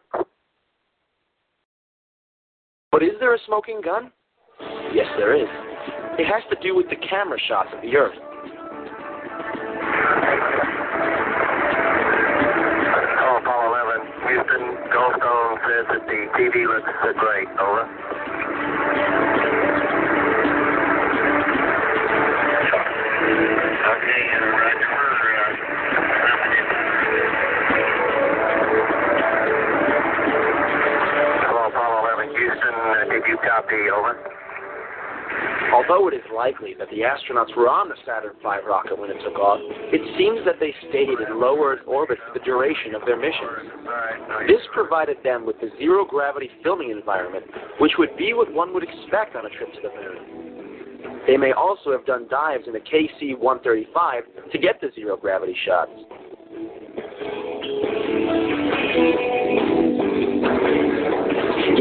But is there a smoking gun? Yes, there is. It has to do with the camera shots of the Earth. Oh, Apollo 11, Houston, Goldstone says that the TV looks great. Over. Okay, and right did you copy? Over. Although it is likely that the astronauts were on the Saturn V rocket when it took off, it seems that they stayed in low Earth orbit for the duration of their mission. This provided them with the zero gravity filming environment, which would be what one would expect on a trip to the moon. They may also have done dives in a KC 135 to get the zero gravity shots.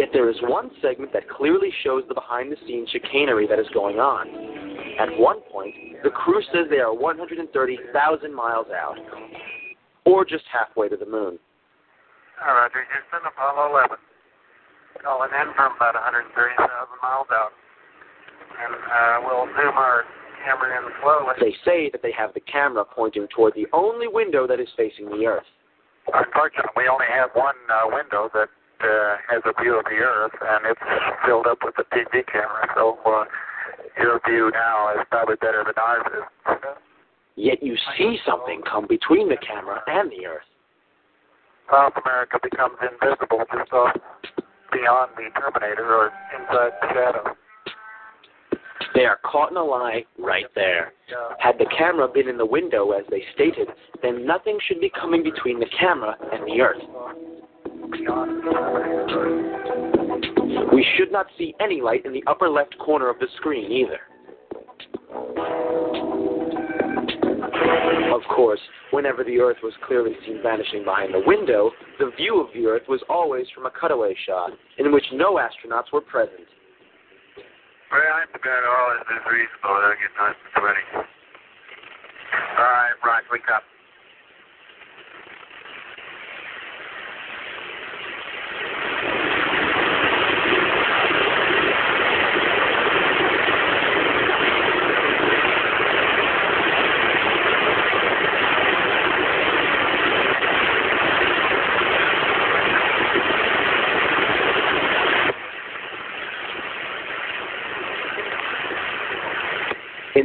Yet there is one segment that clearly shows the behind the scenes chicanery that is going on. At one point, the crew says they are 130,000 miles out, or just halfway to the moon. All right, Roger, Houston, Apollo 11. Calling in from about 130,000 miles out. And uh, we'll zoom our camera in slowly. They say that they have the camera pointing toward the only window that is facing the Earth. Unfortunately, we only have one uh, window that uh, has a view of the Earth, and it's filled up with a TV camera. So uh, your view now is probably better than ours is. Yet you see something come between the camera and the Earth. South America becomes invisible just off beyond the Terminator or inside the shadow. They are caught in a lie right there. Had the camera been in the window as they stated, then nothing should be coming between the camera and the Earth. We should not see any light in the upper left corner of the screen either. Of course, whenever the Earth was clearly seen vanishing behind the window, the view of the Earth was always from a cutaway shot, in which no astronauts were present. Well, I forgot all this is reasonable. I'll get and sweaty. All right, right, wake up.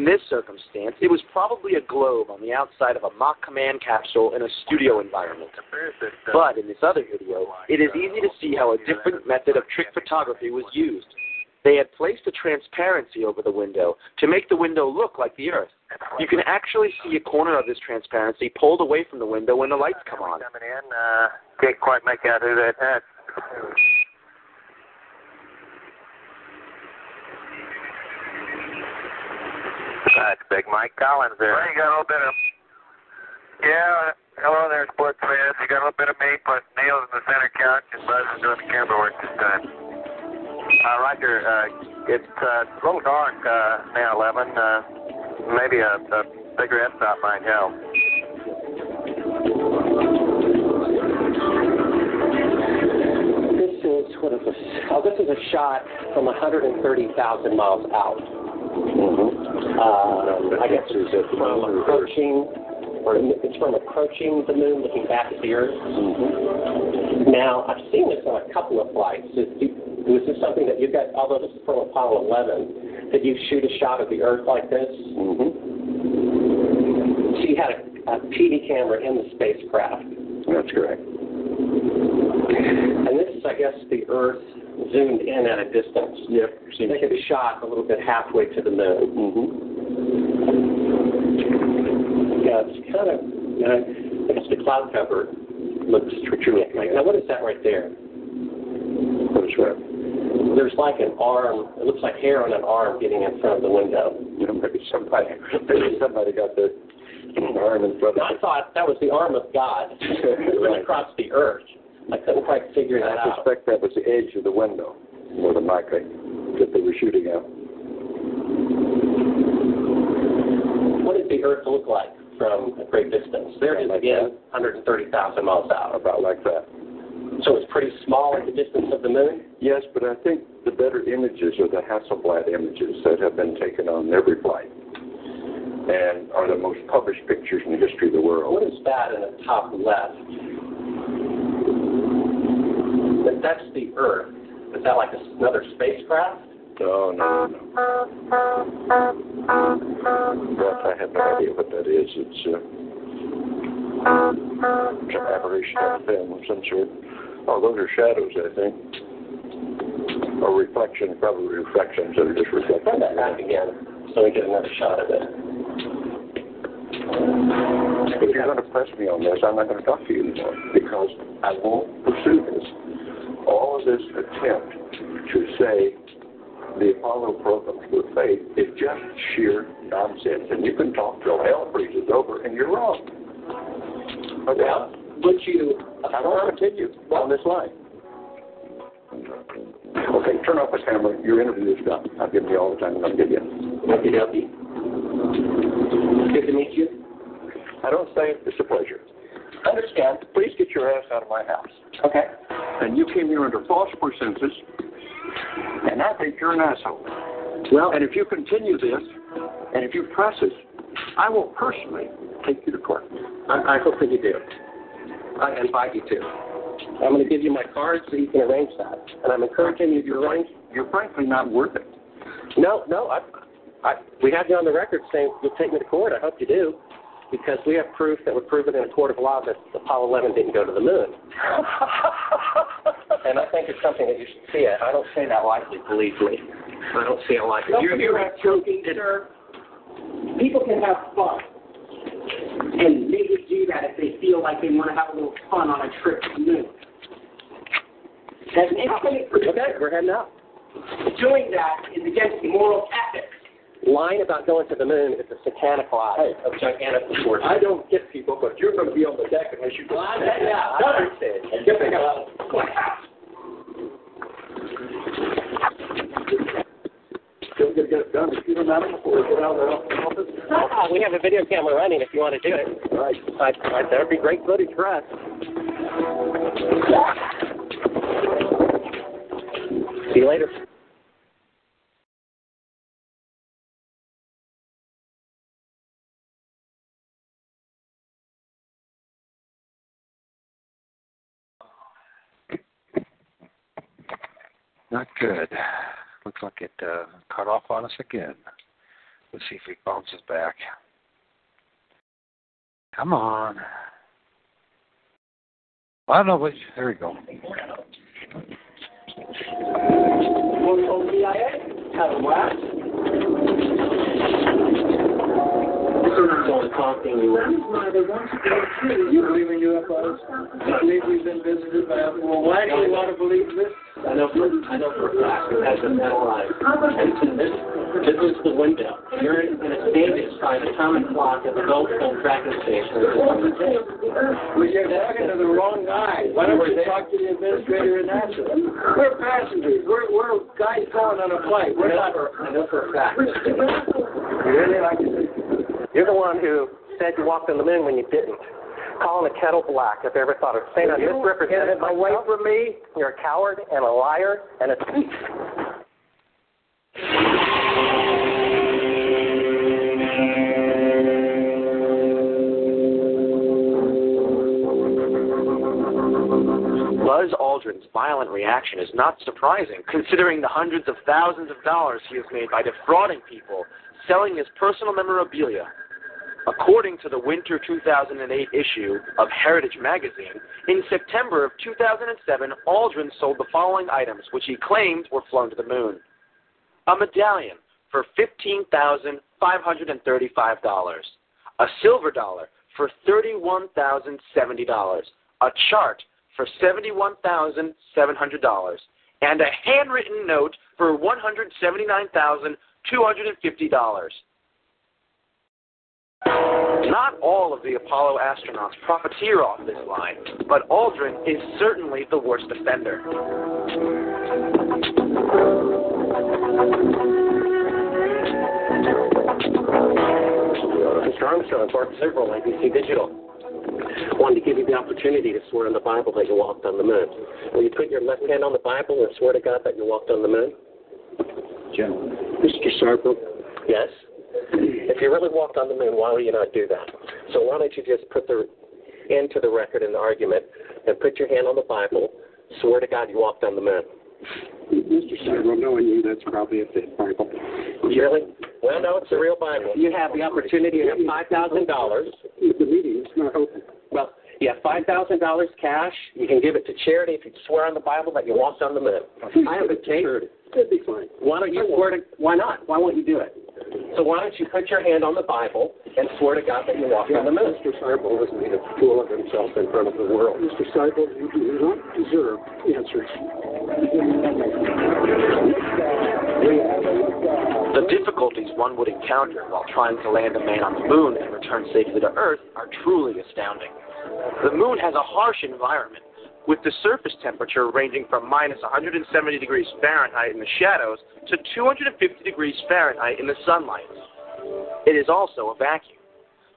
In this circumstance, it was probably a globe on the outside of a mock command capsule in a studio environment. But in this other video, it is easy to see how a different method of trick photography was used. They had placed a transparency over the window to make the window look like the Earth. You can actually see a corner of this transparency pulled away from the window when the lights come on. Coming in, uh, can't quite make out who that had. That's Big Mike Collins there. Well, you got a little bit of. Yeah, hello there, sports fans. You got a little bit of me, but Neil's in the center couch and Buzz is doing the camera work this time. Uh, Roger, uh, it's uh, a little dark uh, now, 11. Uh, maybe a, a bigger f-stop might help. This is what is this? Oh, this is a shot from 130,000 miles out. Uh, I guess it's from approaching, or it's from approaching the moon, looking back at the Earth. Now, I've seen this on a couple of flights. Is, was this something that you got, although this is from Apollo 11, did you shoot a shot of the Earth like this? Mm-hmm. So you had a, a PD camera in the spacecraft. That's correct. And this is, I guess, the Earth zoomed in at a distance. Yep. So you make a shot a little bit halfway to the moon. Mm-hmm. Yeah, it's kind of, you know, I guess the cloud cover looks terrific. Now, what is that right there? Is that? There's like an arm. It looks like hair on an arm getting in front of the window. You know, maybe somebody, maybe somebody got the arm in front of I thought that was the arm of God across the earth. I couldn't quite figure that out. I out. suspect that was the edge of the window, more than likely, that they were shooting at. What does the Earth look like from a great distance? There it is again, 130,000 miles out. About like that. So it's pretty small at the distance of the moon? Yes, but I think the better images are the Hasselblad images that have been taken on every flight and are the most published pictures in the history of the world. What is that in the top left? If that's the Earth, is that like another spacecraft? No, no, no. But I have no idea what that is. It's, uh, an aberration of film of some sort. Oh, those are shadows, I think. Or reflection, probably reflections that are just reflecting. Turn that back again so we get another shot of it. If you're going to press me on this, I'm not going to talk to you anymore because I won't pursue this. All of this attempt to say the Apollo programs were fake is just sheer nonsense. And you can talk till hell freezes over, and you're wrong. Okay? Well, would you I don't want to continue on this line. Okay, turn off the camera. Your interview is done. I've given you all the time I'm going to give you. Okie dokie. Good to meet you. I don't say it's a pleasure. Understand. Please get your ass out of my house. Okay. And you came here under false pretenses, and I think you're an asshole. Well, and if you continue this, and if you press this, I will personally take you to court. I, I hope that you do. I invite you to. I'm going to give you my card so you can arrange that. And I'm encouraging you to arrange. You're frankly not worth it. No, no. I, I, we have you on the record saying you'll take me to court. I hope you do. Because we have proof that would prove it in a court of law that Apollo 11 didn't go to the moon. and I think it's something that you should see it. I don't say that lightly, believe me. I don't see it lightly. You're, you're not joking, sir. People can have fun. And they would do that if they feel like they want to have a little fun on a trip to the moon. Independent Okay, we're heading out. doing that is against moral ethics. Lying about going to the moon is a satanic lie of gigantic proportions. I don't get people, but you're going to be on the deck unless you. Well, I- yeah, I understand. And get the hell out. Still going to get it done. If you don't have it before we get out of the office. Ah, we have a video camera running if you want to do it. Right. I, I, that would be great footage for us. See you later. Not good. Looks like it uh, cut off on us again. Let's see if it bounces back. Come on. I don't know which. There we go. Have a blast. You believe in UFOs? You believe we've been visited by Well, why do you want to believe this? I know for I know for a fact it has been analyzed. And this this is the window. You're in, in a standing by an atomic clock at the Goldstone tracking station. Well, you're talking to the wrong guy. Why don't you talk to the administrator at NASA? We're passengers. We're, we're guys going on a flight. We're not. I know for a fact. You really like to You're the one who said you walked on the moon when you didn't. Calling a kettle black if I ever thought of saying I You misrepresented get away myself. from me. You're a coward and a liar and a thief. Buzz Aldrin's violent reaction is not surprising, considering the hundreds of thousands of dollars he has made by defrauding people, selling his personal memorabilia. According to the winter 2008 issue of Heritage Magazine, in September of 2007, Aldrin sold the following items, which he claimed were flown to the moon. A medallion for $15,535. A silver dollar for $31,070. A chart for $71,700. and a handwritten note for $179,250. Not all of the Apollo astronauts profiteer off this line, but Aldrin is certainly the worst offender. Mr. Armstrong, Bart Sibrel, ABC Digital. Wanted to give you the opportunity to swear on the Bible that you walked on the moon. Will you put your left hand on the Bible and swear to God that you walked on the moon? Gentlemen. Mr. Sibrel? Yes? If you really walked on the moon, why would you not do that? So why don't you just put the end to the record in the argument and put your hand on the Bible, swear to God you walked on the moon? Mr. Sibrel, knowing you, that's probably a fake Bible. Really? Well, no, it's a real Bible. You have the opportunity to have five thousand dollars. The meeting is not open. Well, you have five thousand dollars cash. You can give it to charity if you swear on the Bible that you walked on the moon. I have a tape. It'd be fine. Why don't you swear to? Why not? Why won't you do it? So why don't you put your hand on the Bible and swear to God that you walked on the moon? Mr. Sibrel has made a fool of himself in front of the world. Mr. Sibrel, you do not deserve answers. The difficulties one would encounter while trying to land a man on the moon and return safely to Earth are truly astounding. The moon has a harsh environment, with the surface temperature ranging from minus 170 degrees Fahrenheit in the shadows to 250 degrees Fahrenheit in the sunlight. It is also a vacuum.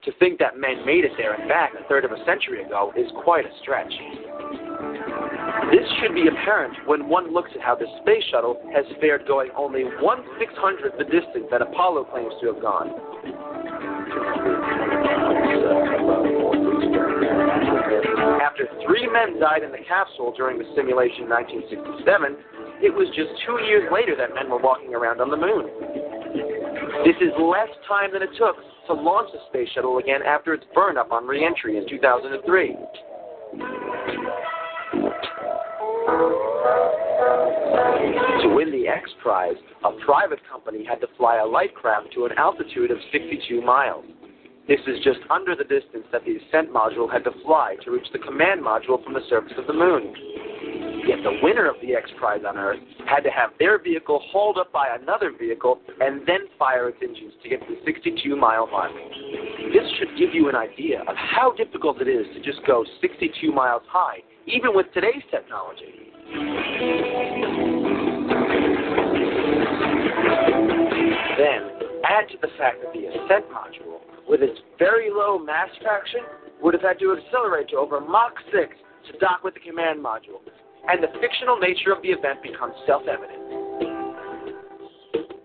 To think that men made it there and back a third of a century ago is quite a stretch. This should be apparent when one looks at how the space shuttle has fared going only one six hundredth the distance that Apollo claims to have gone. After three men died in the capsule during the simulation in 1967, it was just two years later that men were walking around on the moon. This is less time than it took to launch the space shuttle again after its burn up on reentry in 2003. To win the X Prize, a private company had to fly a light craft to an altitude of 62 miles. This is just under the distance that the ascent module had to fly to reach the command module from the surface of the moon. Yet the winner of the X Prize on Earth had to have their vehicle hauled up by another vehicle and then fire its engines to get to the 62 mile mark. This should give you an idea of how difficult it is to just go 62 miles high, even with today's technology. Then, add to the fact that the ascent module, with its very low mass fraction, would have had to accelerate to over Mach 6 to dock with the command module, and the fictional nature of the event becomes self-evident.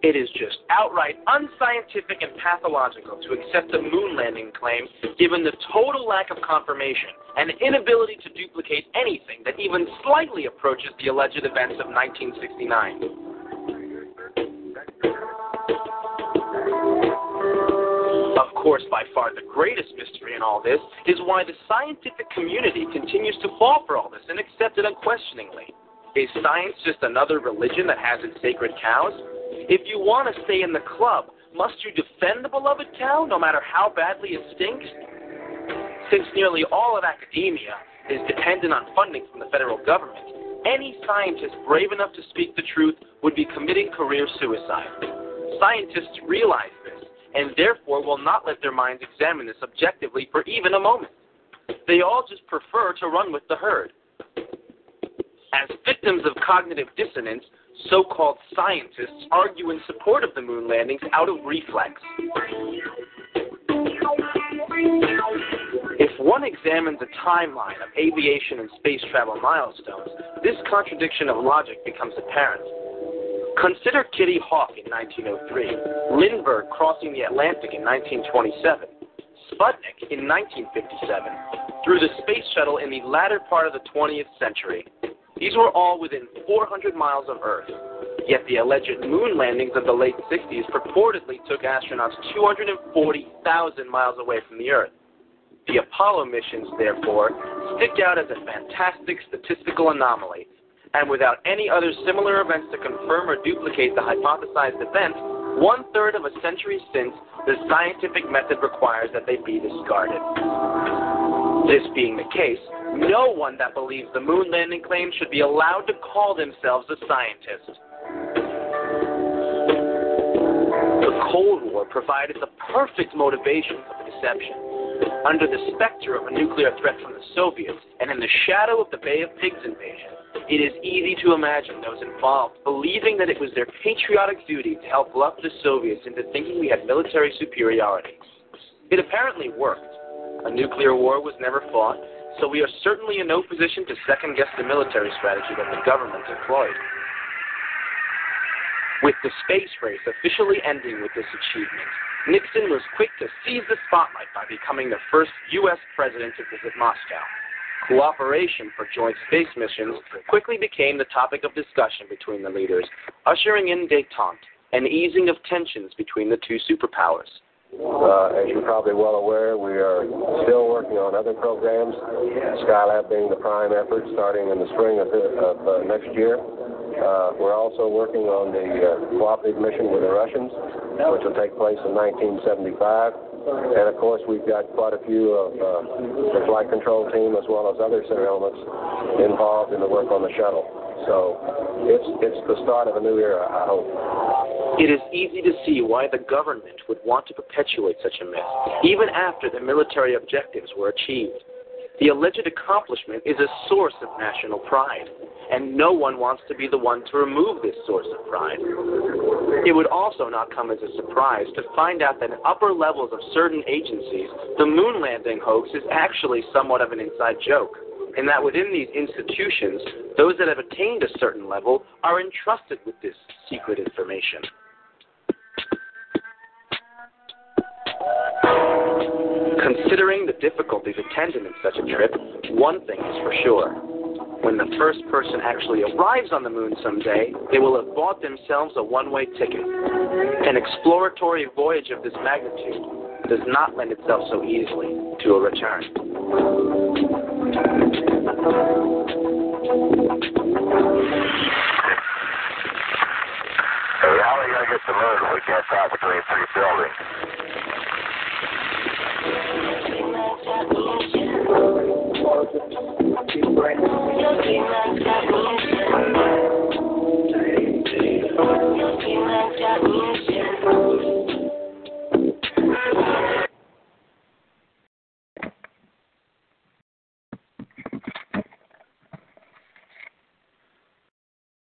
It is just outright unscientific and pathological to accept the moon landing claim given the total lack of confirmation and inability to duplicate anything that even slightly approaches the alleged events of 1969. Course, by far the greatest mystery in all this is why the scientific community continues to fall for all this and accept it unquestioningly. Is science just another religion that has its sacred cows? If you want to stay in the club, must you defend the beloved cow no matter how badly it stinks? Since nearly all of academia is dependent on funding from the federal government, any scientist brave enough to speak the truth would be committing career suicide. Scientists realize this and therefore will not let their minds examine this objectively for even a moment. They all just prefer to run with the herd. As victims of cognitive dissonance, so called scientists argue in support of the moon landings out of reflex. If one examines a timeline of aviation and space travel milestones, this contradiction of logic becomes apparent. Consider Kitty Hawk in 1903, Lindbergh crossing the Atlantic in 1927, Sputnik in 1957, through the space shuttle in the latter part of the 20th century. These were all within 400 miles of Earth. Yet the alleged moon landings of the late 60s purportedly took astronauts 240,000 miles away from the Earth. The Apollo missions, therefore, stick out as a fantastic statistical anomaly, and without any other similar events to confirm or duplicate the hypothesized event, one third of a century since, the scientific method requires that they be discarded. This being the case, No one that believes the moon landing claim should be allowed to call themselves a scientist. The Cold War provided the perfect motivation for the deception. Under the specter of a nuclear threat from the Soviets and in the shadow of the Bay of Pigs invasion, it is easy to imagine those involved believing that it was their patriotic duty to help bluff the Soviets into thinking we had military superiority. It apparently worked. A nuclear war was never fought, so we are certainly in no position to second guess the military strategy that the government employed. With the space race officially ending with this achievement, Nixon was quick to seize the spotlight by becoming the first U.S. president to visit Moscow. Cooperation for joint space missions quickly became the topic of discussion between the leaders, ushering in detente, and easing of tensions between the two superpowers. Uh, as you're probably well aware, we are still working on other programs, Skylab being the prime effort starting in the spring of, of uh, next year. Uh, we're also working on the uh, cooperative mission with the Russians, which will take place in 1975. And of course, we've got quite a few of uh, the flight control team as well as other center elements involved in the work on the shuttle. So it's it's the start of a new era, I hope. It is easy to see why the government would want to perpetuate such a myth, even after the military objectives were achieved. The alleged accomplishment is a source of national pride, and no one wants to be the one to remove this source of pride. It would also not come as a surprise to find out that in upper levels of certain agencies, the moon landing hoax is actually somewhat of an inside joke, and that within these institutions, those that have attained a certain level are entrusted with this secret information. Considering the difficulties attendant in such a trip, one thing is for sure. When the first person actually arrives on the moon someday, they will have bought themselves a one way ticket. An exploratory voyage of this magnitude does not lend itself so easily to a return. Hey, how are we going to get the moon if we can't between three buildings?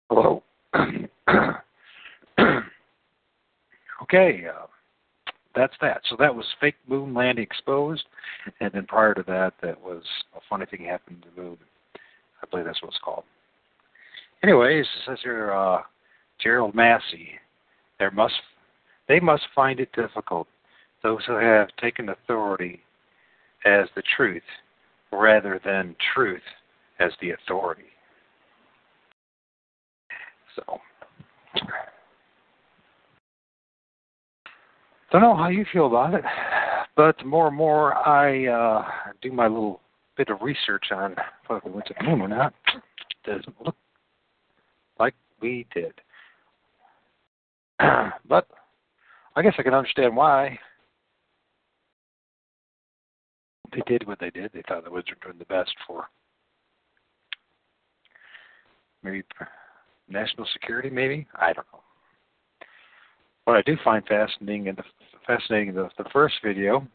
Hello. okay, uh, that's that. So that was fake moon landing exposed, and then prior to that, that was a funny thing happened to the moon. I believe that's what it's called. Anyways, it says here, uh, Gerald Massey, there must they must find it difficult those who have taken authority as the truth rather than truth as the authority. So, don't know how you feel about it, but the more and more I uh, do my little bit of research on whether we went to the moon or not, doesn't look like we did. but I guess I can understand why they did what they did. They thought they were doing the best for maybe national security, maybe I don't know. What I do find fascinating in the fascinating the, the first video,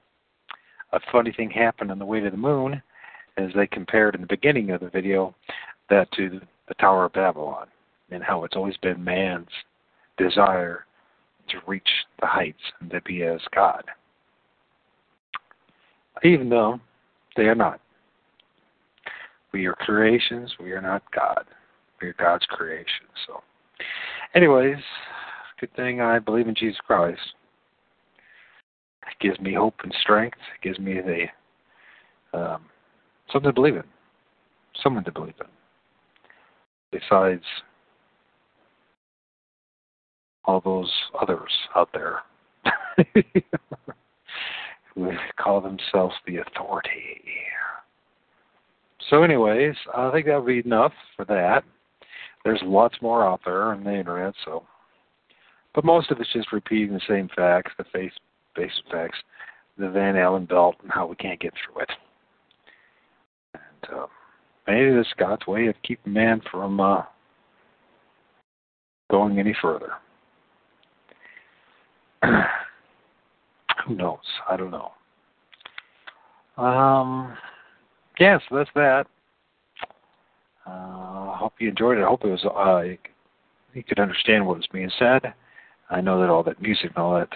a funny thing happened on the way to the moon, as they compared in the beginning of the video that to the, the Tower of Babylon, and how it's always been man's desire to reach the heights and to be as God, even though they are not. We are creations. We are not God. We are God's creation. So, anyways, good thing I believe in Jesus Christ. It gives me hope and strength. It gives me the um, something to believe in, someone to believe in. Besides all those others out there who call themselves the authority. So, anyways, I think that would be enough for that. There's lots more out there on the internet, so. But most of it's just repeating the same facts, the face, basic facts, the Van Allen belt, and how we can't get through it. And uh, maybe this is God's way of keeping man from uh, going any further. Who knows? I don't know. Um, yeah, so that's that. Uh, I hope you enjoyed it. I hope it was uh, you could understand what was being said. I know that all that music and all that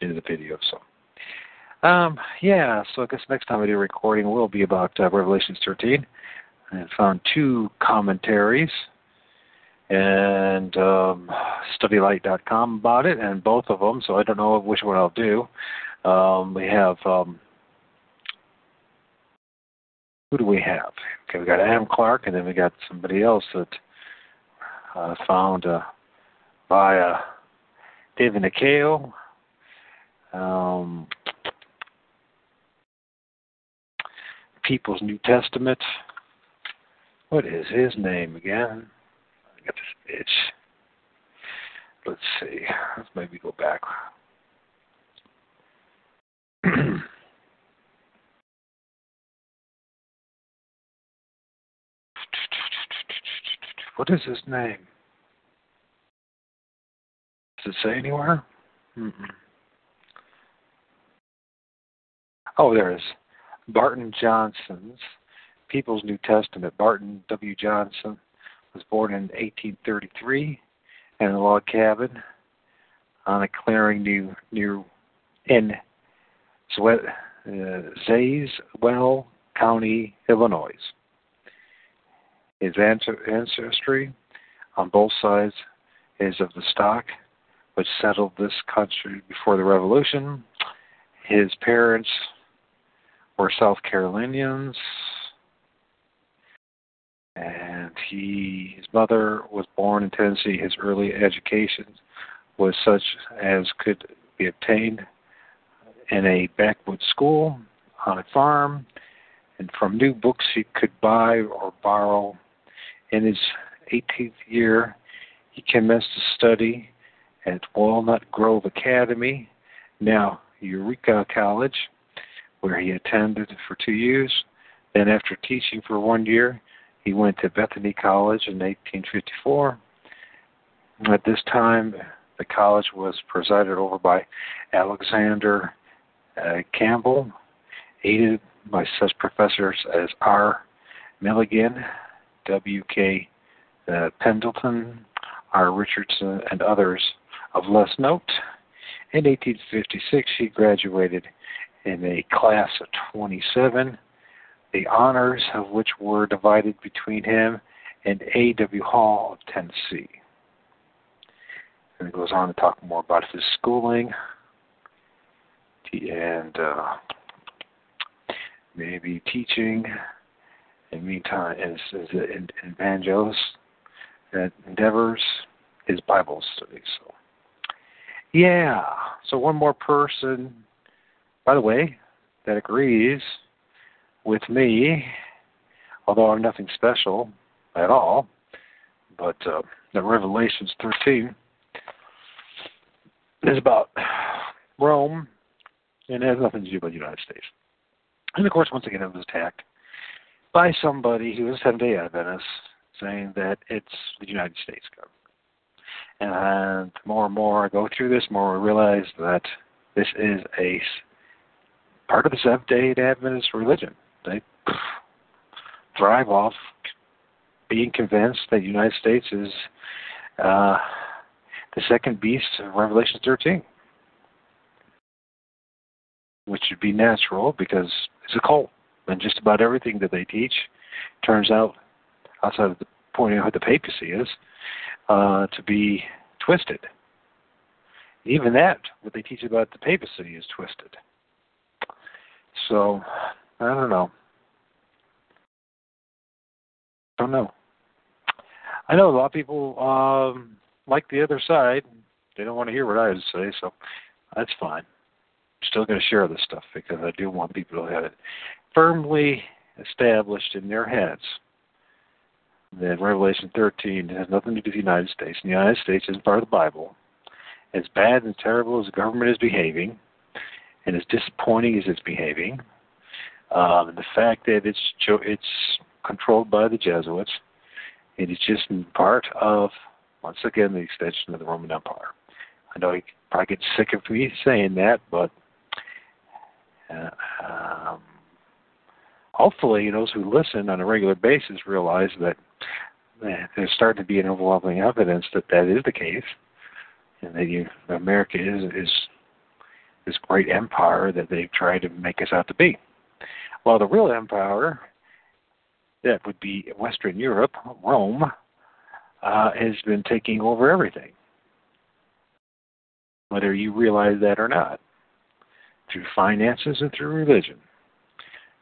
in the video, so. Um, yeah, so I guess next time I do a recording will be about uh, Revelations 13. I found two commentaries and um, studylight.com about it, and both of them, so I don't know which one I'll do. Um, we have, um, who do we have? Okay, we got Adam Clarke, and then we got somebody else that uh, found uh, by David Nikeo. Um, People's New Testament. What is his name again? I got this itch. Let's see. Let's maybe go back. what is his name? Does it say anywhere? Mm-mm. Oh, there is. Barton Johnson's People's New Testament. Barton W. Johnson was born in 1833 in a log cabin on a clearing near, near in uh, Tazewell County, Illinois. His ancestry on both sides is of the stock which settled this country before the Revolution. His parents were South Carolinians, and he his mother was born in Tennessee. His early education was such as could be obtained in a backwoods school, on a farm, and from new books he could buy or borrow. In his 18th year, he commenced to study at Walnut Grove Academy, now Eureka College, where he attended for two years. Then, after teaching for one year, he went to Bethany College in 1854. At this time, the college was presided over by Alexander uh, Campbell, aided by such professors as R. Milligan, W.K. Uh, Pendleton, R. Richardson, and others of less note. In 1856, he graduated in a class of 27, the honors of which were divided between him and A.W. Hall of Tennessee. And it goes on to talk more about his schooling and uh, maybe teaching. In the meantime, as, as an evangelist that endeavors his Bible study. So, yeah. So one more person by the way, that agrees with me, although I'm nothing special at all, but uh, the Revelations 13 is about Rome and it has nothing to do with the United States. And of course, once again, it was attacked by somebody who who is Seventh day Adventist saying that it's the United States government. And the more and more I go through this, the more I realize that this is a part of the Seventh Day Adventist religion. They thrive off being convinced that the United States is uh, the second beast of Revelation 13, which would be natural because it's a cult, and just about everything that they teach turns out, outside of the pointing out what the papacy is, uh, to be twisted. Even that, what they teach about the papacy, is twisted. So, I don't know. I don't know. I know a lot of people um, like the other side. They don't want to hear what I have to say, so that's fine. I'm still going to share this stuff because I do want people to have it firmly established in their heads that Revelation 13 has nothing to do with the United States. And the United States isn't part of the Bible. As bad and terrible as the government is behaving, and as disappointing as it's behaving, um, the fact that it's it's controlled by the Jesuits. It is just part of, once again, the extension of the Roman Empire. I know you probably get sick of me saying that, but uh, um, hopefully those who listen on a regular basis realize that there's starting to be an overwhelming evidence that that is the case, and that you, America is is this great empire that they've tried to make us out to be. While the real empire, that would be Western Europe, Rome, uh, has been taking over everything, whether you realize that or not, through finances and through religion,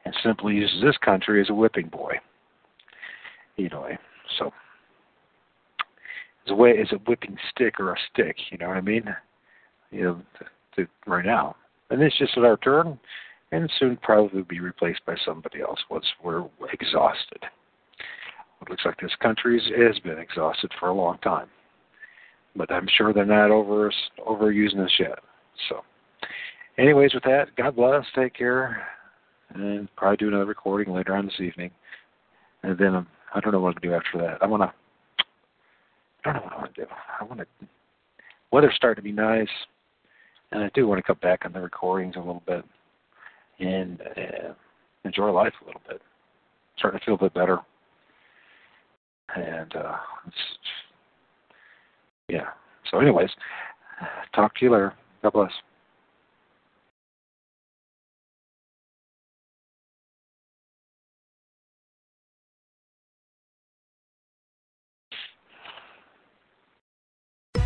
and simply uses this country as a whipping boy. Anyway, so it's a way, it's a whipping stick or a stick. You know what I mean? You know, to, to, right now, and it's just our turn, and soon probably be replaced by somebody else once we're exhausted. It looks like this country has been exhausted for a long time, but I'm sure they're not over overusing us yet. So, anyways, with that, God bless. Take care, and probably do another recording later on this evening, and then. Um, I don't know what to do after that. I want to. I don't know what I want to do. I want to. Weather's starting to be nice, and I do want to cut back on the recordings a little bit and uh, enjoy life a little bit. Starting to feel a bit better, and uh, it's, yeah. So, anyways, talk to you later. God bless.